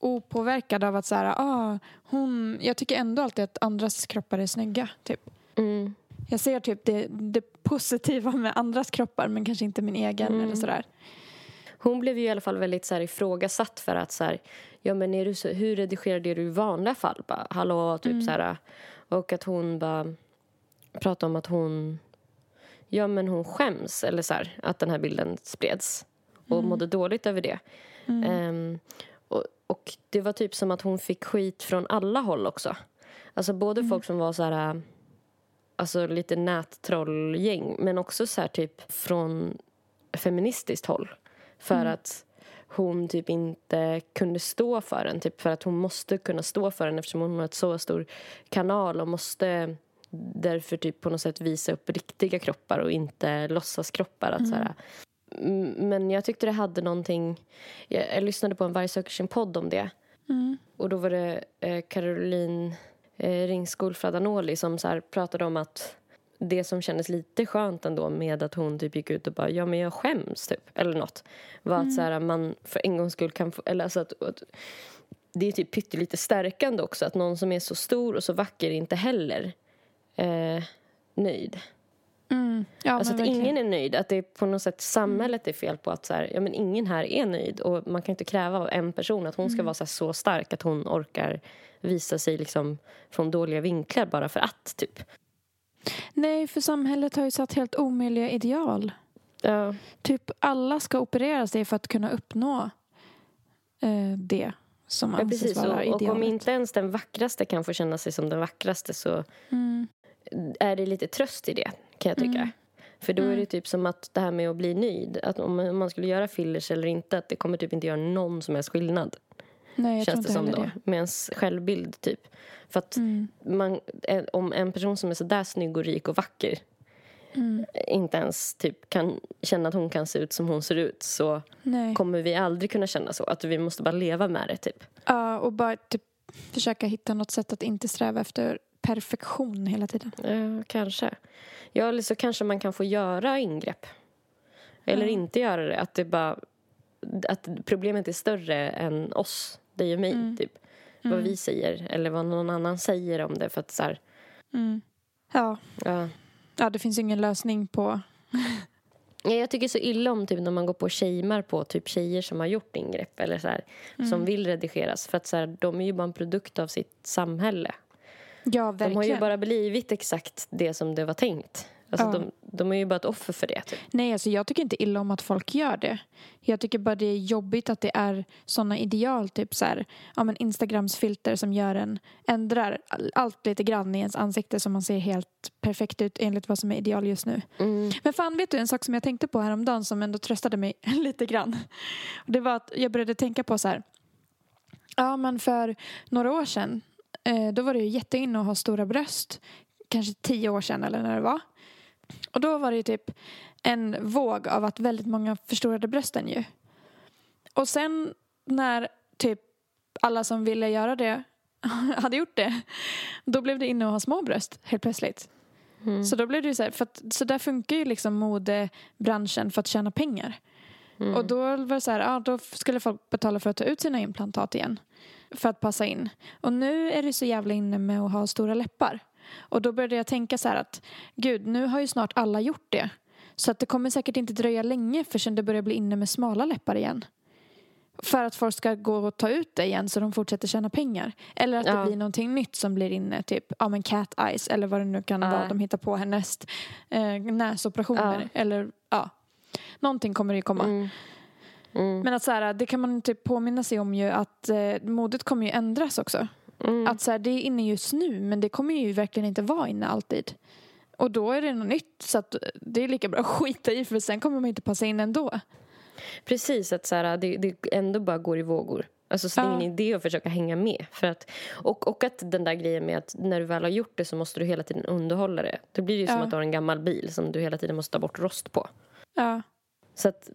Opåverkad av att så här, ah, hon... Jag tycker ändå alltid att andras kroppar är snygga, typ. mm. Jag ser typ det, det positiva med andras kroppar men kanske inte min egen Mm. eller sådär. Hon blev ju i alla fall väldigt så här ifrågasatt för att så här, ja men är du så, hur redigerade du i vanliga fall? Bara, Hallå, typ Mm. så här. Och att hon bara pratade om att hon, ja men hon skäms eller så här, att den här bilden spreds. Och mådde dåligt över det. Mm. Ehm, och, och det var typ som att hon fick skit från alla håll också. Alltså både folk som var så här, alltså lite nättrollgäng men också så här typ från feministiskt håll. För att hon typ inte kunde stå för den. Typ för att hon måste kunna stå för den eftersom hon har ett så stor kanal och måste därför typ på något sätt visa upp riktiga kroppar och inte låtsaskroppar. Att så här, Mm, men jag tyckte det hade någonting... Jag, jag lyssnade på en Varg söker sin podd om det. Mm. Och då var det eh, Caroline eh, Ringskog Fradanoli som så här, pratade om att det som kändes lite skönt ändå med att hon typ gick ut och bara ja men jag skäms typ eller något var att så här, man för en gångs skull kan få, eller alltså att, att det är typ pyttelite stärkande också att någon som är så stor och så vacker inte heller eh, nöjd. Mm. Ja, Alltså att verkligen. ingen är nöjd, att det är på något sätt samhället är fel på att så här, ja men ingen här är nöjd och man kan inte kräva av en person att hon ska vara så, här, så stark att hon orkar visa sig liksom från dåliga vinklar bara för att typ. Nej, för samhället har ju satt helt omöjliga ideal. Ja, Typ alla ska operera sig för att kunna uppnå eh, det. som Ja, anses precis. vara Och, och idealet. om inte ens den vackraste kan få känna sig som den vackraste så Mm. är det lite tröst i det, kan jag tycka. Mm. För då är Mm. det typ som att det här med att bli nöjd. Att om man- om man skulle göra fillers eller inte, att det kommer typ inte göra någon som helst skillnad. Nej, jag känns det som då. det. Med ens självbild, typ. För att Mm. man, en- om en person som är så där snygg och rik och vacker Mm. inte ens typ kan känna att hon kan se ut som hon ser ut så Nej. kommer vi aldrig kunna känna så. Att vi måste bara leva med det, typ. Ja, och bara typ försöka hitta något sätt att inte sträva efter perfektion hela tiden. Ja, kanske. Ja, eller så kanske man kan få göra ingrepp. Eller Ja. inte göra det. Att, det bara, att problemet är större än oss, dig och mig. Mm. Typ. Vad vi säger eller vad någon annan säger om det. För att så här, Mm. Ja. ja. ja, det finns ingen lösning på... Ja, jag tycker så illa om typ, när man går på shamear på typ tjejer som har gjort ingrepp eller så här, Mm. som vill redigeras. För att så här, de är ju bara en produkt av sitt samhälle. Ja, De verkligen. har ju bara blivit exakt det som det var tänkt. Alltså, Ja. de, de är ju bara ett offer för det. Typ. Nej, alltså jag tycker inte illa om att folk gör det. Jag tycker bara det är jobbigt att det är såna ideal, typ så här, ja men Instagrams filter som gör en, ändrar all- allt lite grann i ens ansikte så man ser helt perfekt ut enligt vad som är ideal just nu. Mm. Men fan, vet du en sak som jag tänkte på häromdagen som ändå tröstade mig lite grann? Det var att jag började tänka på så här, ja men för några år sedan, eh, då var det ju jätteinne att ha stora bröst. Kanske tio år sedan eller när det var. Och då var det ju typ en våg av att väldigt många förstorade brösten ju. Och sen när typ alla som ville göra det hade gjort det, då blev det inne att ha små bröst helt plötsligt. Mm. Så då blev det ju så här, för att, så där funkar ju liksom modebranschen för att tjäna pengar. Mm. Och då var det så här, ja, då skulle folk betala för att ta ut sina implantat igen. För att passa in. Och nu är det så jävla inne med att ha stora läppar. Och då började jag tänka så här att, gud, nu har ju snart alla gjort det. Så att det kommer säkert inte dröja länge förrän det börjar bli inne med smala läppar igen. För att folk ska gå och ta ut det igen så de fortsätter tjäna pengar. Eller att Ja. det blir någonting nytt som blir inne, typ ja, men cat eyes eller vad det nu kan Ja. vara de hittar på härnäst. Eh, näsoperationer Ja. eller ja, någonting kommer det ju komma. Mm. Mm. Men att så här, det kan man typ påminna sig om ju att eh, modet kommer ju ändras också. Mm. Att så här, det är inne just nu men det kommer ju verkligen inte vara inne alltid. Och då är det något nytt så att det är lika bra att skita i för sen kommer man inte passa in ändå. Precis, att så här, det, det ändå bara går i vågor. Alltså, så det är ingen idé att försöka hänga med. För att, och, och att den där grejen med att när du väl har gjort det så måste du hela tiden underhålla det. Då blir det ju som Ja. att du har en gammal bil som du hela tiden måste ta bort rost på. Ja. Så att,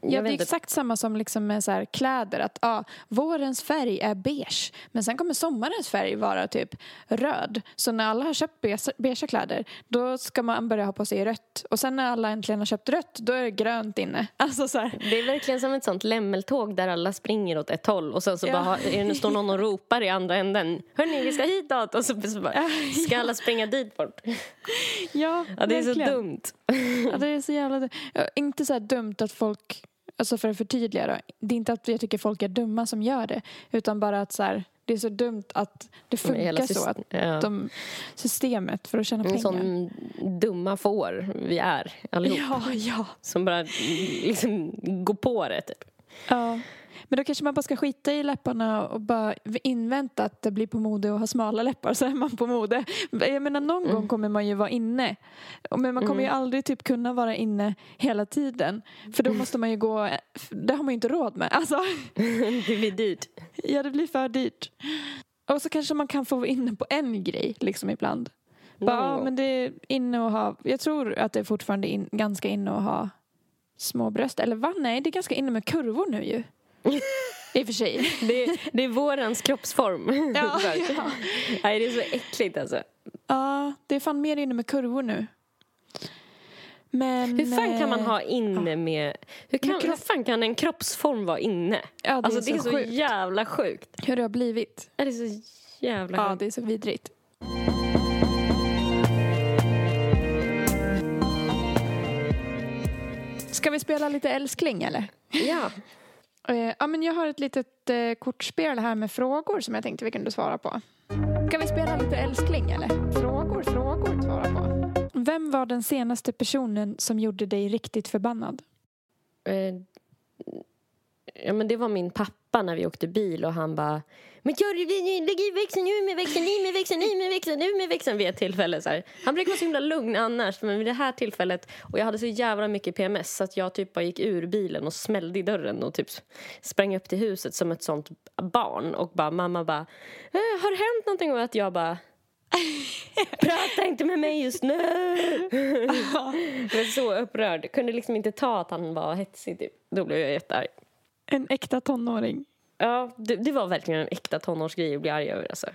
jag Ja, det är inte. exakt samma som liksom med så kläder. Att ja, vårens färg är beige. Men sen kommer sommarens färg vara typ röd. Så när alla har köpt beige, beige kläder då ska man börja ha på sig rött. Och sen när alla äntligen har köpt rött då är det grönt inne. Alltså så här. Det är verkligen som ett sånt lämmeltåg där alla springer åt ett håll och sen så Ja. bara är det, står någon och ropar i andra änden. Hörni, vi ska hitåt! Och så, så bara, ska alla springa dit bort. Ja, Ja, det är så verkligen. dumt. Ja, det är så jävla dumt. Ja, Inte så här dumt att folk, alltså för att förtydliga då. Det är inte att jag tycker folk är dumma som gör det. Utan bara att så här, det är så dumt att det funkar Hela så. Att ja. de, systemet för att tjäna En pengar. sån dumma får vi är allihop. Ja, ja. Som bara liksom går på det typ. ja. Men då kanske man bara ska skita i läpparna och bara invänta att det blir på mode att ha smala läppar så är man på mode. Jag menar någon Mm. gång kommer man ju vara inne. Men man kommer ju aldrig typ kunna vara inne hela tiden. För då måste man ju gå, det har man ju inte råd med. Alltså, det blir dyrt. ja det blir för dyrt. Och så kanske man kan få vara inne på en grej liksom ibland. Bara, Någon ja, gång. men det är inne att ha, jag tror att det är fortfarande in, ganska inne att ha små bröst. Eller va? Nej, det är ganska inne med kurvor nu ju. I och för sig. Det är, det är vårens kroppsform. Ja, ja. Nej, det är så äckligt alltså. Ja, det är fan mer inne med kurvor nu. Men... Hur fan kan man eh, ha inne med... Hur, kan, hur fan kan en kroppsform vara inne? Ja, det alltså är det är så sjukt. jävla sjukt. Hur det har blivit. Det är så jävla Ja, sjukt. det är så vidrigt. Ska vi spela lite älskling eller? Ja. Eh, Ja, men jag har ett litet eh, kortspel här med frågor som jag tänkte vi kunde svara på. Ska vi spela lite älskling eller? Frågor, frågor att svara på. Vem var den senaste personen som gjorde dig riktigt förbannad? Eh, Ja, men det var min pappa när vi åkte bil och han bara men gör det, lägg i växeln, nu med växeln, i med växeln, i med växeln, nu med växeln vid ett tillfälle. Så här. Han brukar vara så himla lugn annars, men vid det här tillfället och jag hade så jävla mycket PMS så att jag typ bara gick ur bilen och smällde i dörren och typ sprang upp till huset som ett sånt barn och bara mamma bara äh, har det hänt någonting? Och att jag bara Prata inte med mig just nu! jag var så upprörd. Kunde liksom inte ta att han var hetsig. Typ. Då blev jag jättearg. En äkta tonåring. Ja, det, det var verkligen en äkta tonårsgrej att bli arg över. Alltså.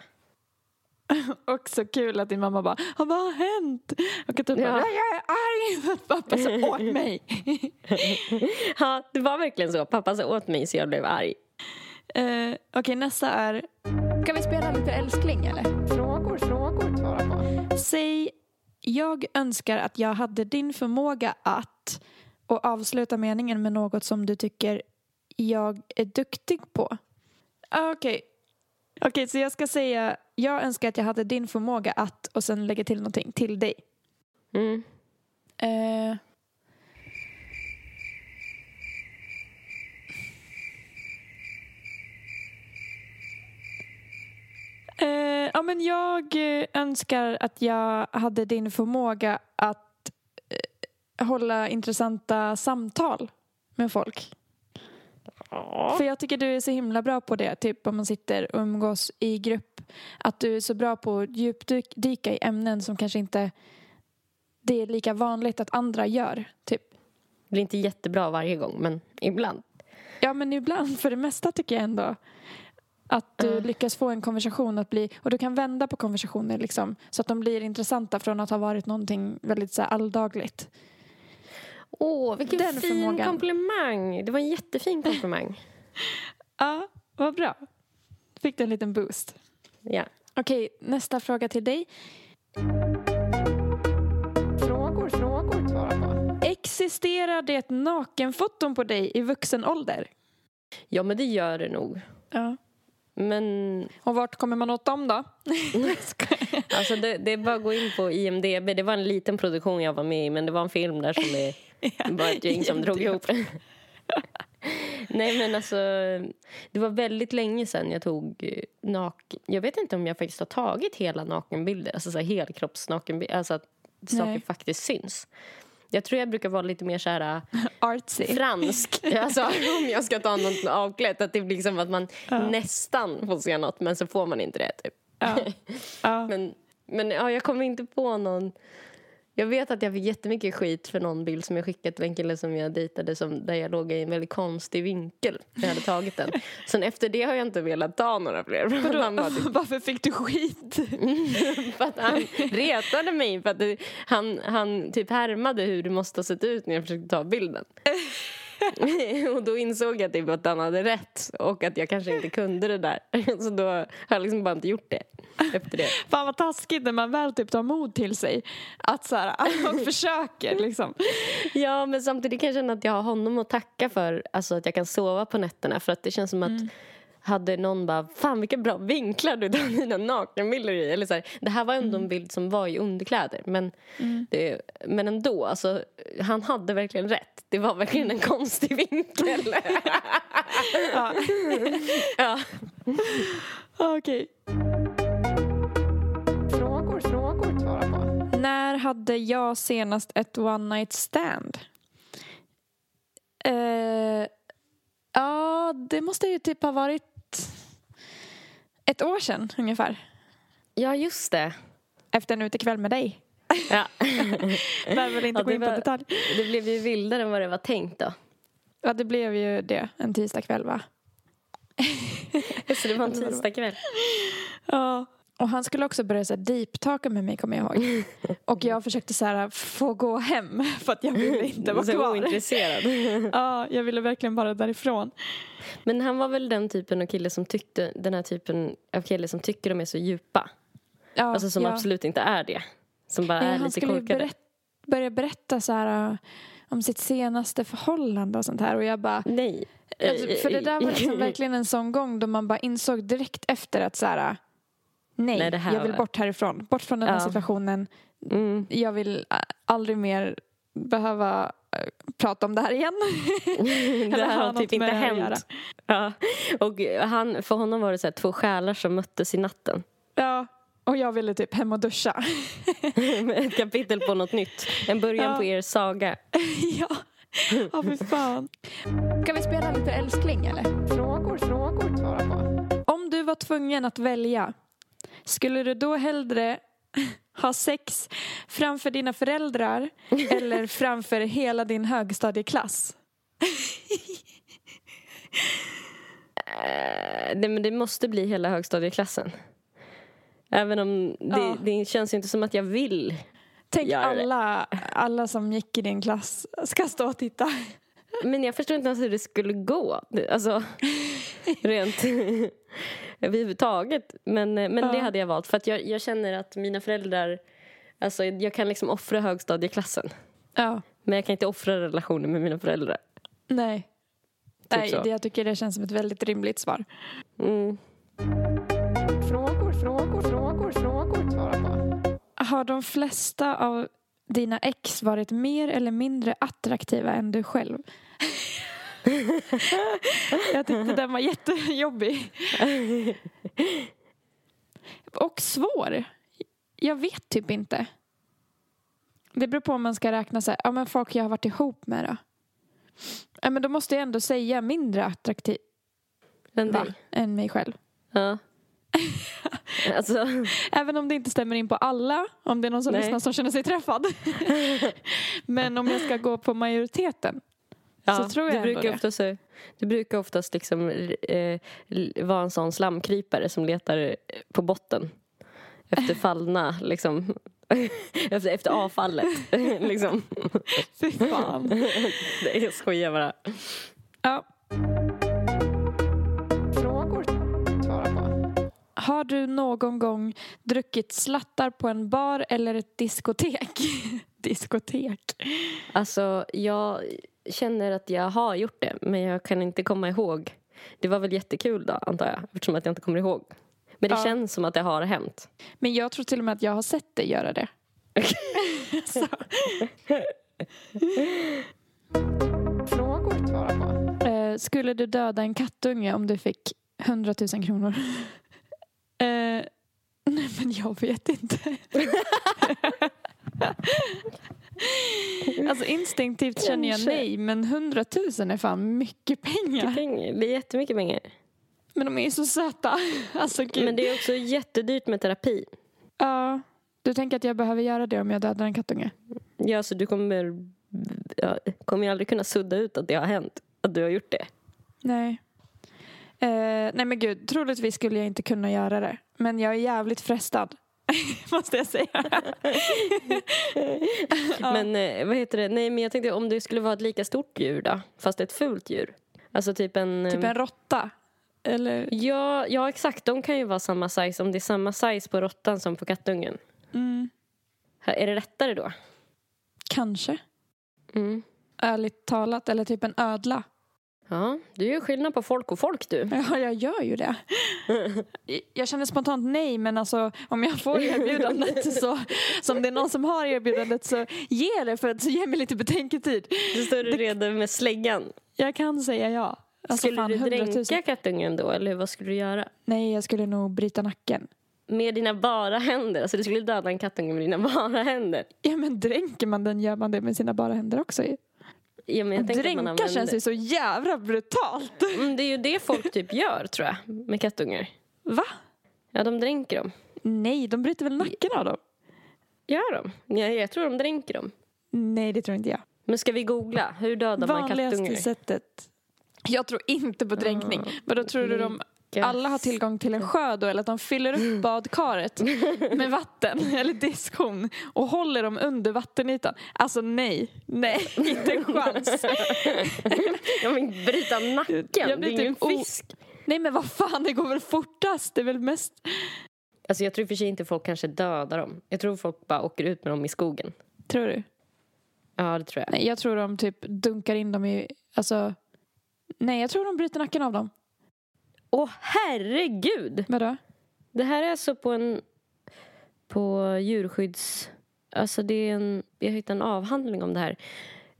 Också kul att din mamma bara Vad har hänt? Och att du bara Ja. Jag är arg för att pappa sa åt mig. ja, det var verkligen så. Pappa sa åt mig så jag blev arg. Eh, Okej, nästa är Kan vi spela lite älskling eller? Frågor, frågor svara på. Säg Jag önskar att jag hade din förmåga att och avsluta meningen med något som du tycker jag är duktig på. Ah, Okej. Okej, så jag ska säga jag önskar att jag hade din förmåga att och sen lägga till någonting till dig. Mm. Eh. Eh, ja, men jag eh, önskar att jag hade din förmåga att eh, hålla intressanta samtal med folk. Ja. För jag tycker du är så himla bra på det, typ om man sitter och umgås i grupp. Att du är så bra på att djupdyka i ämnen som kanske inte det är lika vanligt att andra gör, typ. Det blir inte jättebra varje gång, men ibland. Ja, men ibland, för det mesta tycker jag ändå att du Mm. lyckas få en konversation att bli, och du kan vända på konversationer liksom, så att de blir intressanta från att ha varit någonting väldigt så här, alldagligt. Åh, vilken Den fin förmågan. komplimang! Det var en jättefin komplimang. Ja, vad bra. Fick du en liten boost. ja. Okej, nästa fråga till dig. Frågor, frågor svara på. Existerar det nakenfoton på dig i vuxen ålder? ja, men det gör det nog. Ja. Men Och vart kommer man åt dem då? alltså, det, det är bara att gå in på IMDB. Det var en liten produktion jag var med i, men det var en film där som är bara ett gäng som drog ihop. Nej, men alltså, det var väldigt länge sedan jag tog eh, nak... Jag vet inte om jag faktiskt har tagit hela nakenbilder, alltså så här helkroppsnakenbilder, alltså att saker Nej. faktiskt syns. Jag tror jag brukar vara lite mer så här Artsy. fransk. Alltså om jag ska ta något avklätt. Att det blir liksom att man nästan får se något men så får man inte det. Typ. Ja. Ja. Men, men ja, jag kommer inte på någon. Jag vet att jag fick jättemycket skit för någon bild som jag skickat till en kille som jag dejtade som, där jag låg i en väldigt konstig vinkel när jag hade tagit den. Sen efter det har jag inte velat ta några fler. Typ, Varför fick du skit? för att han retade mig för att det, han, han typ härmade hur det måste ha sett ut när jag försökte ta bilden. och då insåg jag typ att han hade rätt och att jag kanske inte kunde det där. Så då har jag liksom bara inte gjort det efter det. Fan vad taskigt när man väl typ tar mod till sig. Att så här, och försöker liksom. Ja, men samtidigt kan jag känna att jag har honom att tacka för alltså att jag kan sova på nätterna. För att det känns som att hade någon bara, fan vilka bra vinklar du tar dina nakenbilder i. Eller så här, det här var ändå en bild som var i underkläder. Men, det, men ändå, alltså, han hade verkligen rätt. Det var verkligen en konstig vinkel. Ja. ja. Okej. Frågor, frågor svara på. När hade jag senast ett one night stand? Eh, ja, det måste ju typ ha varit ett år sedan ungefär. ja, just det. Efter en utekväll med dig. Ja. Behöver inte Ja, gå in på var- detalj. Det blev ju vildare än vad det var tänkt då. Ja, det blev ju det. En tisdagkväll va? Så det var en tisdagkväll. Ja. Och han skulle också börja så deeptaka med mig kommer jag ihåg. Och jag försökte så här få gå hem för att jag ville inte vara Så kvar. ointresserad. Ja, jag ville verkligen bara därifrån. Men han var väl den typen av kille som tyckte, den här typen av kille som tycker de är så djupa. Ja, Alltså som ja. absolut inte är det. Som bara Nej, är han lite skulle ju korkade. berätt, börja berätta så här uh, om sitt senaste förhållande och sånt här. Och jag bara... Nej. Alltså, för det där var liksom verkligen en sån gång då man bara insåg direkt efter att så här... Nej, Nej, här jag vill bort härifrån. Bort från den här Ja. situationen. Mm. Jag vill uh, aldrig mer behöva eh, prata om det här igen. det här ha har typ inte hänt. Ja. Och han, för honom var det så här, två själar som möttes i natten. Ja, och jag ville typ hem och duscha. Ett kapitel på något nytt. En början Ja. på er saga. ja, ja fy fan. Ska vi spela lite älskling eller? Frågor, frågor, svara på. Om du var tvungen att välja, skulle du då hellre ha sex framför dina föräldrar eller framför hela din högstadieklass? Eh, nej, men det måste bli hela högstadieklassen. Även om det, Ja. det känns inte som att jag vill. Tänk Gör det. alla, alla som gick i din klass ska stå och titta. Men jag förstår inte ens hur det skulle gå. Det- Alltså, rent överhuvudtaget. Men, eh, men det Ja. hade jag valt. För att jag, jag känner att mina föräldrar... Alltså, jag kan liksom offra högstadieklassen. Ja, Men jag kan inte offra relationen med mina föräldrar. nej. Typ nej, så. det, jag tycker det känns som ett väldigt rimligt svar. Mm. Frågor, frågor, frågor, frågor. Svara på. Har de flesta av dina ex varit mer eller mindre attraktiva än du själv? jag tyckte den var jättejobbig. Och svår. Jag vet typ inte. Det beror på om man ska räkna så här, ja men folk jag har varit ihop med då. Ja men då måste jag ändå säga mindre attraktiv Än dig. än mig själv. Ja. alltså, Även om det inte stämmer in på alla, om det är någon som Nej. lyssnar som känner sig träffad. Men om jag ska gå på majoriteten. Ja, Så tror jag du ändå brukar det. oftast, du brukar oftast liksom, eh, vara en sån slamkrypare som letar eh, på botten efter fallna, liksom. efter, efter avfallet. liksom. Fy fan. Jag skojar bara. Ja. Frågor svara på. Har du någon gång druckit slattar på en bar eller ett diskotek? diskotek? Alltså, jag känner att jag har gjort det, men jag kan inte komma ihåg. Det var väl jättekul då, antar jag, eftersom att jag inte kommer ihåg. Men det Ja. känns som att det har hänt. Men jag tror till och med att jag har sett dig göra det. Frågor svara på. Eh, skulle du döda en kattunge om du fick 100 000 kronor? eh, nej men jag vet inte. Alltså instinktivt känner jag nej men 100 000 är fan mycket pengar. Pengar. Det är jättemycket pengar. Men de är ju så söta. Alltså gud. Men det är också jättedyrt med terapi. Ja, du tänker att jag behöver göra det om jag dödar en kattunge? Ja, så du kommer, ja, kommer ju aldrig kunna sudda ut att det har hänt. Att du har gjort det. Nej. Eh, nej men gud, troligtvis skulle jag inte kunna göra det. Men jag är jävligt frestad. Måste jag säga. Men eh, vad heter det? Nej, men jag tänkte om det skulle vara ett lika stort djur då. Fast ett fult djur. Alltså typ en... typ eh, en råtta. Eller, Ja, ja, exakt. De kan ju vara samma size om det är samma size på råttan som på kattungen. mm, Är det lättare då? kanske. Mm. Ärligt talat. Eller typ en ödla. Ja, du gör skillnad på folk och folk du. Ja, jag gör ju det. Jag känner spontant nej, men alltså om jag får erbjudandet så, så om det är någon som har erbjudandet så ge det för att ge mig lite betänketid. Du står redo med släggan. Jag kan säga ja. Alltså, skulle fan, du 100 000. dränka kattungen då, eller vad skulle du göra? Nej, jag skulle nog bryta nacken. Med dina bara händer? Alltså du skulle döda en kattunge med dina bara händer? Ja, men dränker man den gör man det med sina bara händer också ju. Ja, Dränka känns ju så jävla brutalt. Mm, det är ju det folk typ gör, tror jag, med kattungar. Va? Ja, de dränker dem. Nej, de bryter väl nacken av dem? Gör de? Ja, jag tror de dränker dem. Nej, det tror inte jag. Men ska vi googla? Hur dödar man Vanligaste kattungar? sättet. Jag tror inte på dränkning. Men då tror du de alla har tillgång till en sjö då eller att de fyller upp badkaret med vatten eller diskhon och håller dem under vattenytan. Alltså nej, nej, inte en chans. Jag vill bryta nacken. Jag det blir är ingen typ o- fisk. Nej men vad fan, det går väl fortast? Det är väl mest... Alltså, jag tror för sig inte folk kanske dödar dem. Jag tror folk bara åker ut med dem i skogen. Tror du? Ja, det tror jag. Nej, jag tror de typ dunkar in dem i... Alltså... Nej, jag tror de bryter nacken av dem. Åh, herregud! Vadå? Det här är alltså på en... På djurskydds... alltså det är en, jag hittade en avhandling om det här.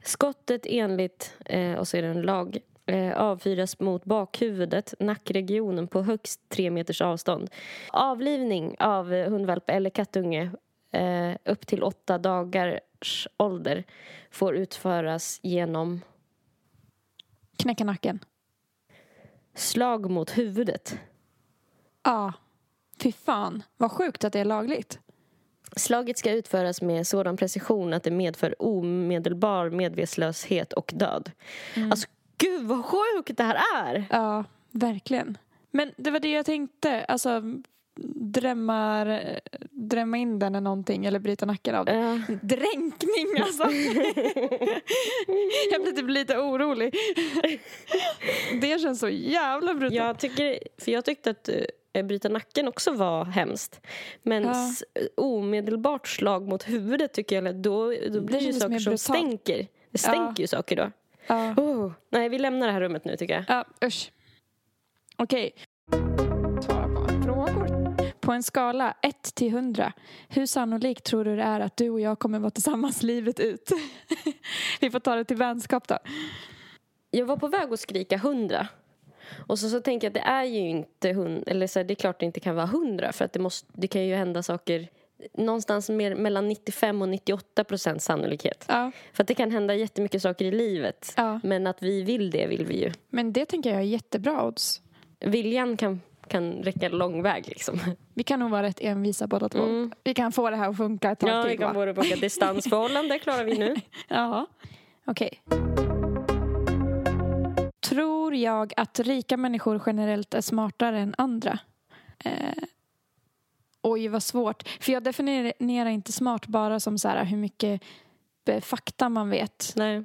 Skottet enligt, eh, och så är det en lag, eh, avfyras mot bakhuvudet, nackregionen på högst tre meters avstånd. Avlivning av hundvalp eller kattunge eh, upp till åtta dagars ålder får utföras genom Knäcka nacken. Slag mot huvudet. Ja. Fy fan. Vad sjukt att det är lagligt. Slaget ska utföras med sådan precision att det medför omedelbar medvetslöshet och död. Alltså, gud vad sjukt det här är! Ja, verkligen. Men det var det jag tänkte. Alltså, drämma, drämma in den eller någonting eller bryta nacken av den. Ja. Dränkning alltså! lite orolig. det känns så jävla brutalt. Jag, tycker, för jag tyckte att eh, bryta nacken också var hemskt. Men Ja. s- omedelbart slag mot huvudet tycker jag, då, då blir det ju saker som stänker. Det stänker ju saker då. Ja. Oh. Nej, vi lämnar det här rummet nu tycker jag. Ja, usch. Okej. På en skala 1 till 100, hur sannolikt tror du det är att du och jag kommer vara tillsammans livet ut? Vi får ta det till vänskap då. Jag var på väg att skrika hundra. Och så, så tänker jag att det är ju inte hund, eller så här, det är klart det inte kan vara hundra för att det, måste, det kan ju hända saker någonstans mer, mellan 95 och 98 procent sannolikhet. Ja, För att det kan hända jättemycket saker i livet. ja. Men att vi vill det vill vi ju. Men det tänker jag är jättebra odds. Viljan kan, kan räcka lång väg liksom. Vi kan nog vara rätt envisa båda två. Mm. Vi kan få det här att funka ett tag Ja, till vi kan va? både boka distansförhållande klarar vi nu. Ja. Okej. Tror jag att rika människor generellt är smartare än andra? Eh, oj, vad svårt. För jag definierar inte smart bara som så här, hur mycket eh, fakta man vet. Nej.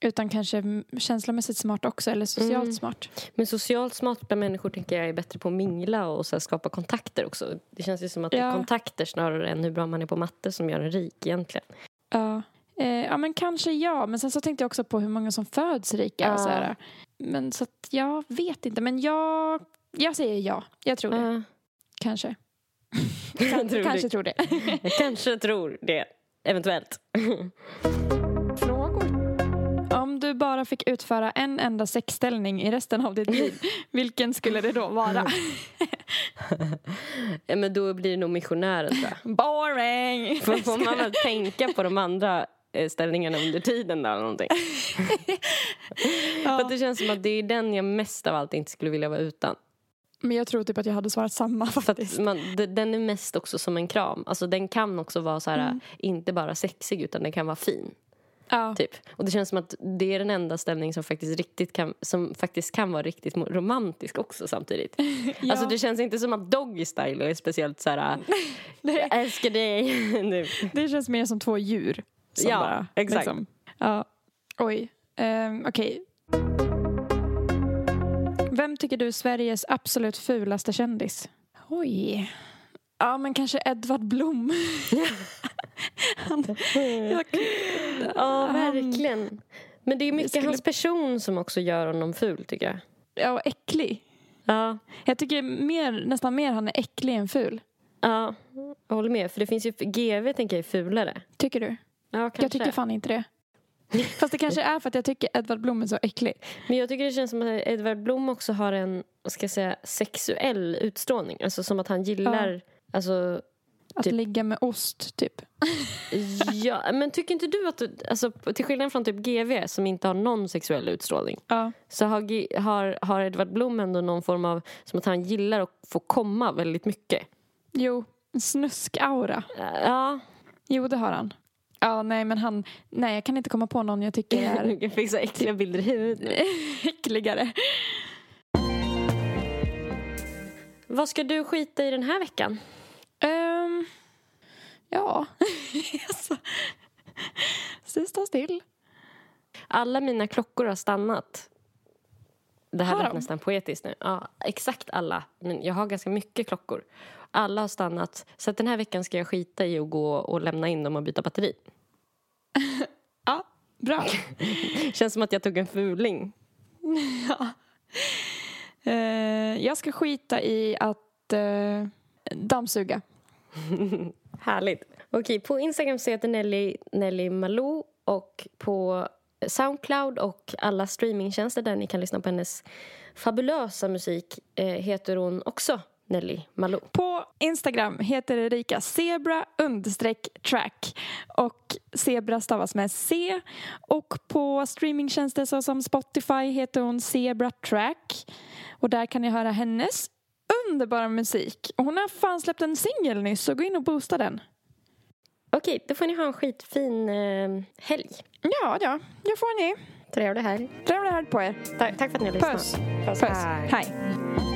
Utan kanske känslomässigt smart också, eller socialt Mm. smart. Men socialt smarta människor tänker jag är bättre på att mingla och så skapa kontakter också. Det känns ju som att det är Ja. kontakter snarare än hur bra man är på matte som gör en rik egentligen. Ja. Eh, ja, men kanske ja. Men sen så tänkte jag också på hur många som föds rika. Ja. Och så här. Men så att jag vet inte. Men jag, jag säger ja. Jag tror det. Ja. Kanske. Jag tror Kanske det. tror det. Jag kanske tror det. Eventuellt. Bara fick utföra en enda sexställning i resten av ditt liv, vilken skulle det då vara? Ja, men då blir det nog missionären tror jag. Boring! Får får man väl tänka på de andra eh, ställningarna under tiden då eller någonting. För ja. det känns som att det är den jag mest av allt inte skulle vilja vara utan. Men jag tror typ att jag hade svarat samma För faktiskt. man, den är mest också som en kram. Alltså den kan också vara så här, Mm. inte bara sexig utan den kan vara fin. Ja. Typ. Och det känns som att det är den enda ställning som faktiskt, riktigt kan, som faktiskt kan vara riktigt romantisk också samtidigt. Ja. Alltså det känns inte som att Doggy Style är speciellt så här, Nej. jag älskar dig nu. Det känns mer som två djur. Som Ja, bara, exakt. Liksom. Ja. Oj. Um, Okej. Vem tycker du är Sveriges absolut fulaste kändis? Oj. Ja, men kanske Edvard Blom. Han, jag, Ja, verkligen. Men det är mycket skulle- hans person som också gör honom ful tycker jag. ja, och äcklig. Ja, Jag tycker mer, nästan mer han är äcklig än ful. ja, jag håller med. För det finns ju, GV tänker jag är fulare. Tycker du? Ja, kanske. Jag tycker fan inte det. Fast det kanske är för att jag tycker Edvard Blom är så äcklig. Men jag tycker det känns som att Edvard Blom också har en, ska jag säga, sexuell utstrålning. Alltså som att han gillar, alltså, Att Typ. ligga med ost, typ. ja, men tycker inte du att, alltså till skillnad från typ GV som inte har någon sexuell utstrålning. Ja. Så har, har, har Edvard Blom ändå någon form av, som att han gillar att få komma väldigt mycket. Jo, en snusk-aura. Ja, Jo, det har han. Ja, nej, men han... Nej, jag kan inte komma på någon jag tycker är jag fick så äckliga bilder i huvudet äckligare. Vad ska du skita i den här veckan? Ja, alltså... Så stå still. Alla mina klockor har stannat. Det här lät nästan poetiskt nu. Ja, exakt alla. Men jag har ganska mycket klockor. Alla har stannat. Så att den här veckan ska jag skita i att gå och lämna in dem och byta batteri. Ja, bra. Känns som att jag tog en fuling. Eh, jag ska skita i att uh, dammsuga. Härligt. Okej, på Instagram så heter Nelly Nelly Malou och på Soundcloud och alla streamingtjänster där ni kan lyssna på hennes fabulösa musik eh, heter hon också Nelly Malou. På Instagram heter Erika zebra understreck track och zebra stavas med C och på streamingtjänster såsom Spotify heter hon Zebra Track och där kan ni höra hennes underbara musik och hon har fan släppt en singel nyss så gå in och boosta den. Okej, då får ni ha en skitfin eh, helg. Ja, ja, det får ni. Trevlig helg. Trevlig helg på er. Ta- tack för att ni har lyssnat. Puss. Puss. Puss. Hej. Hej.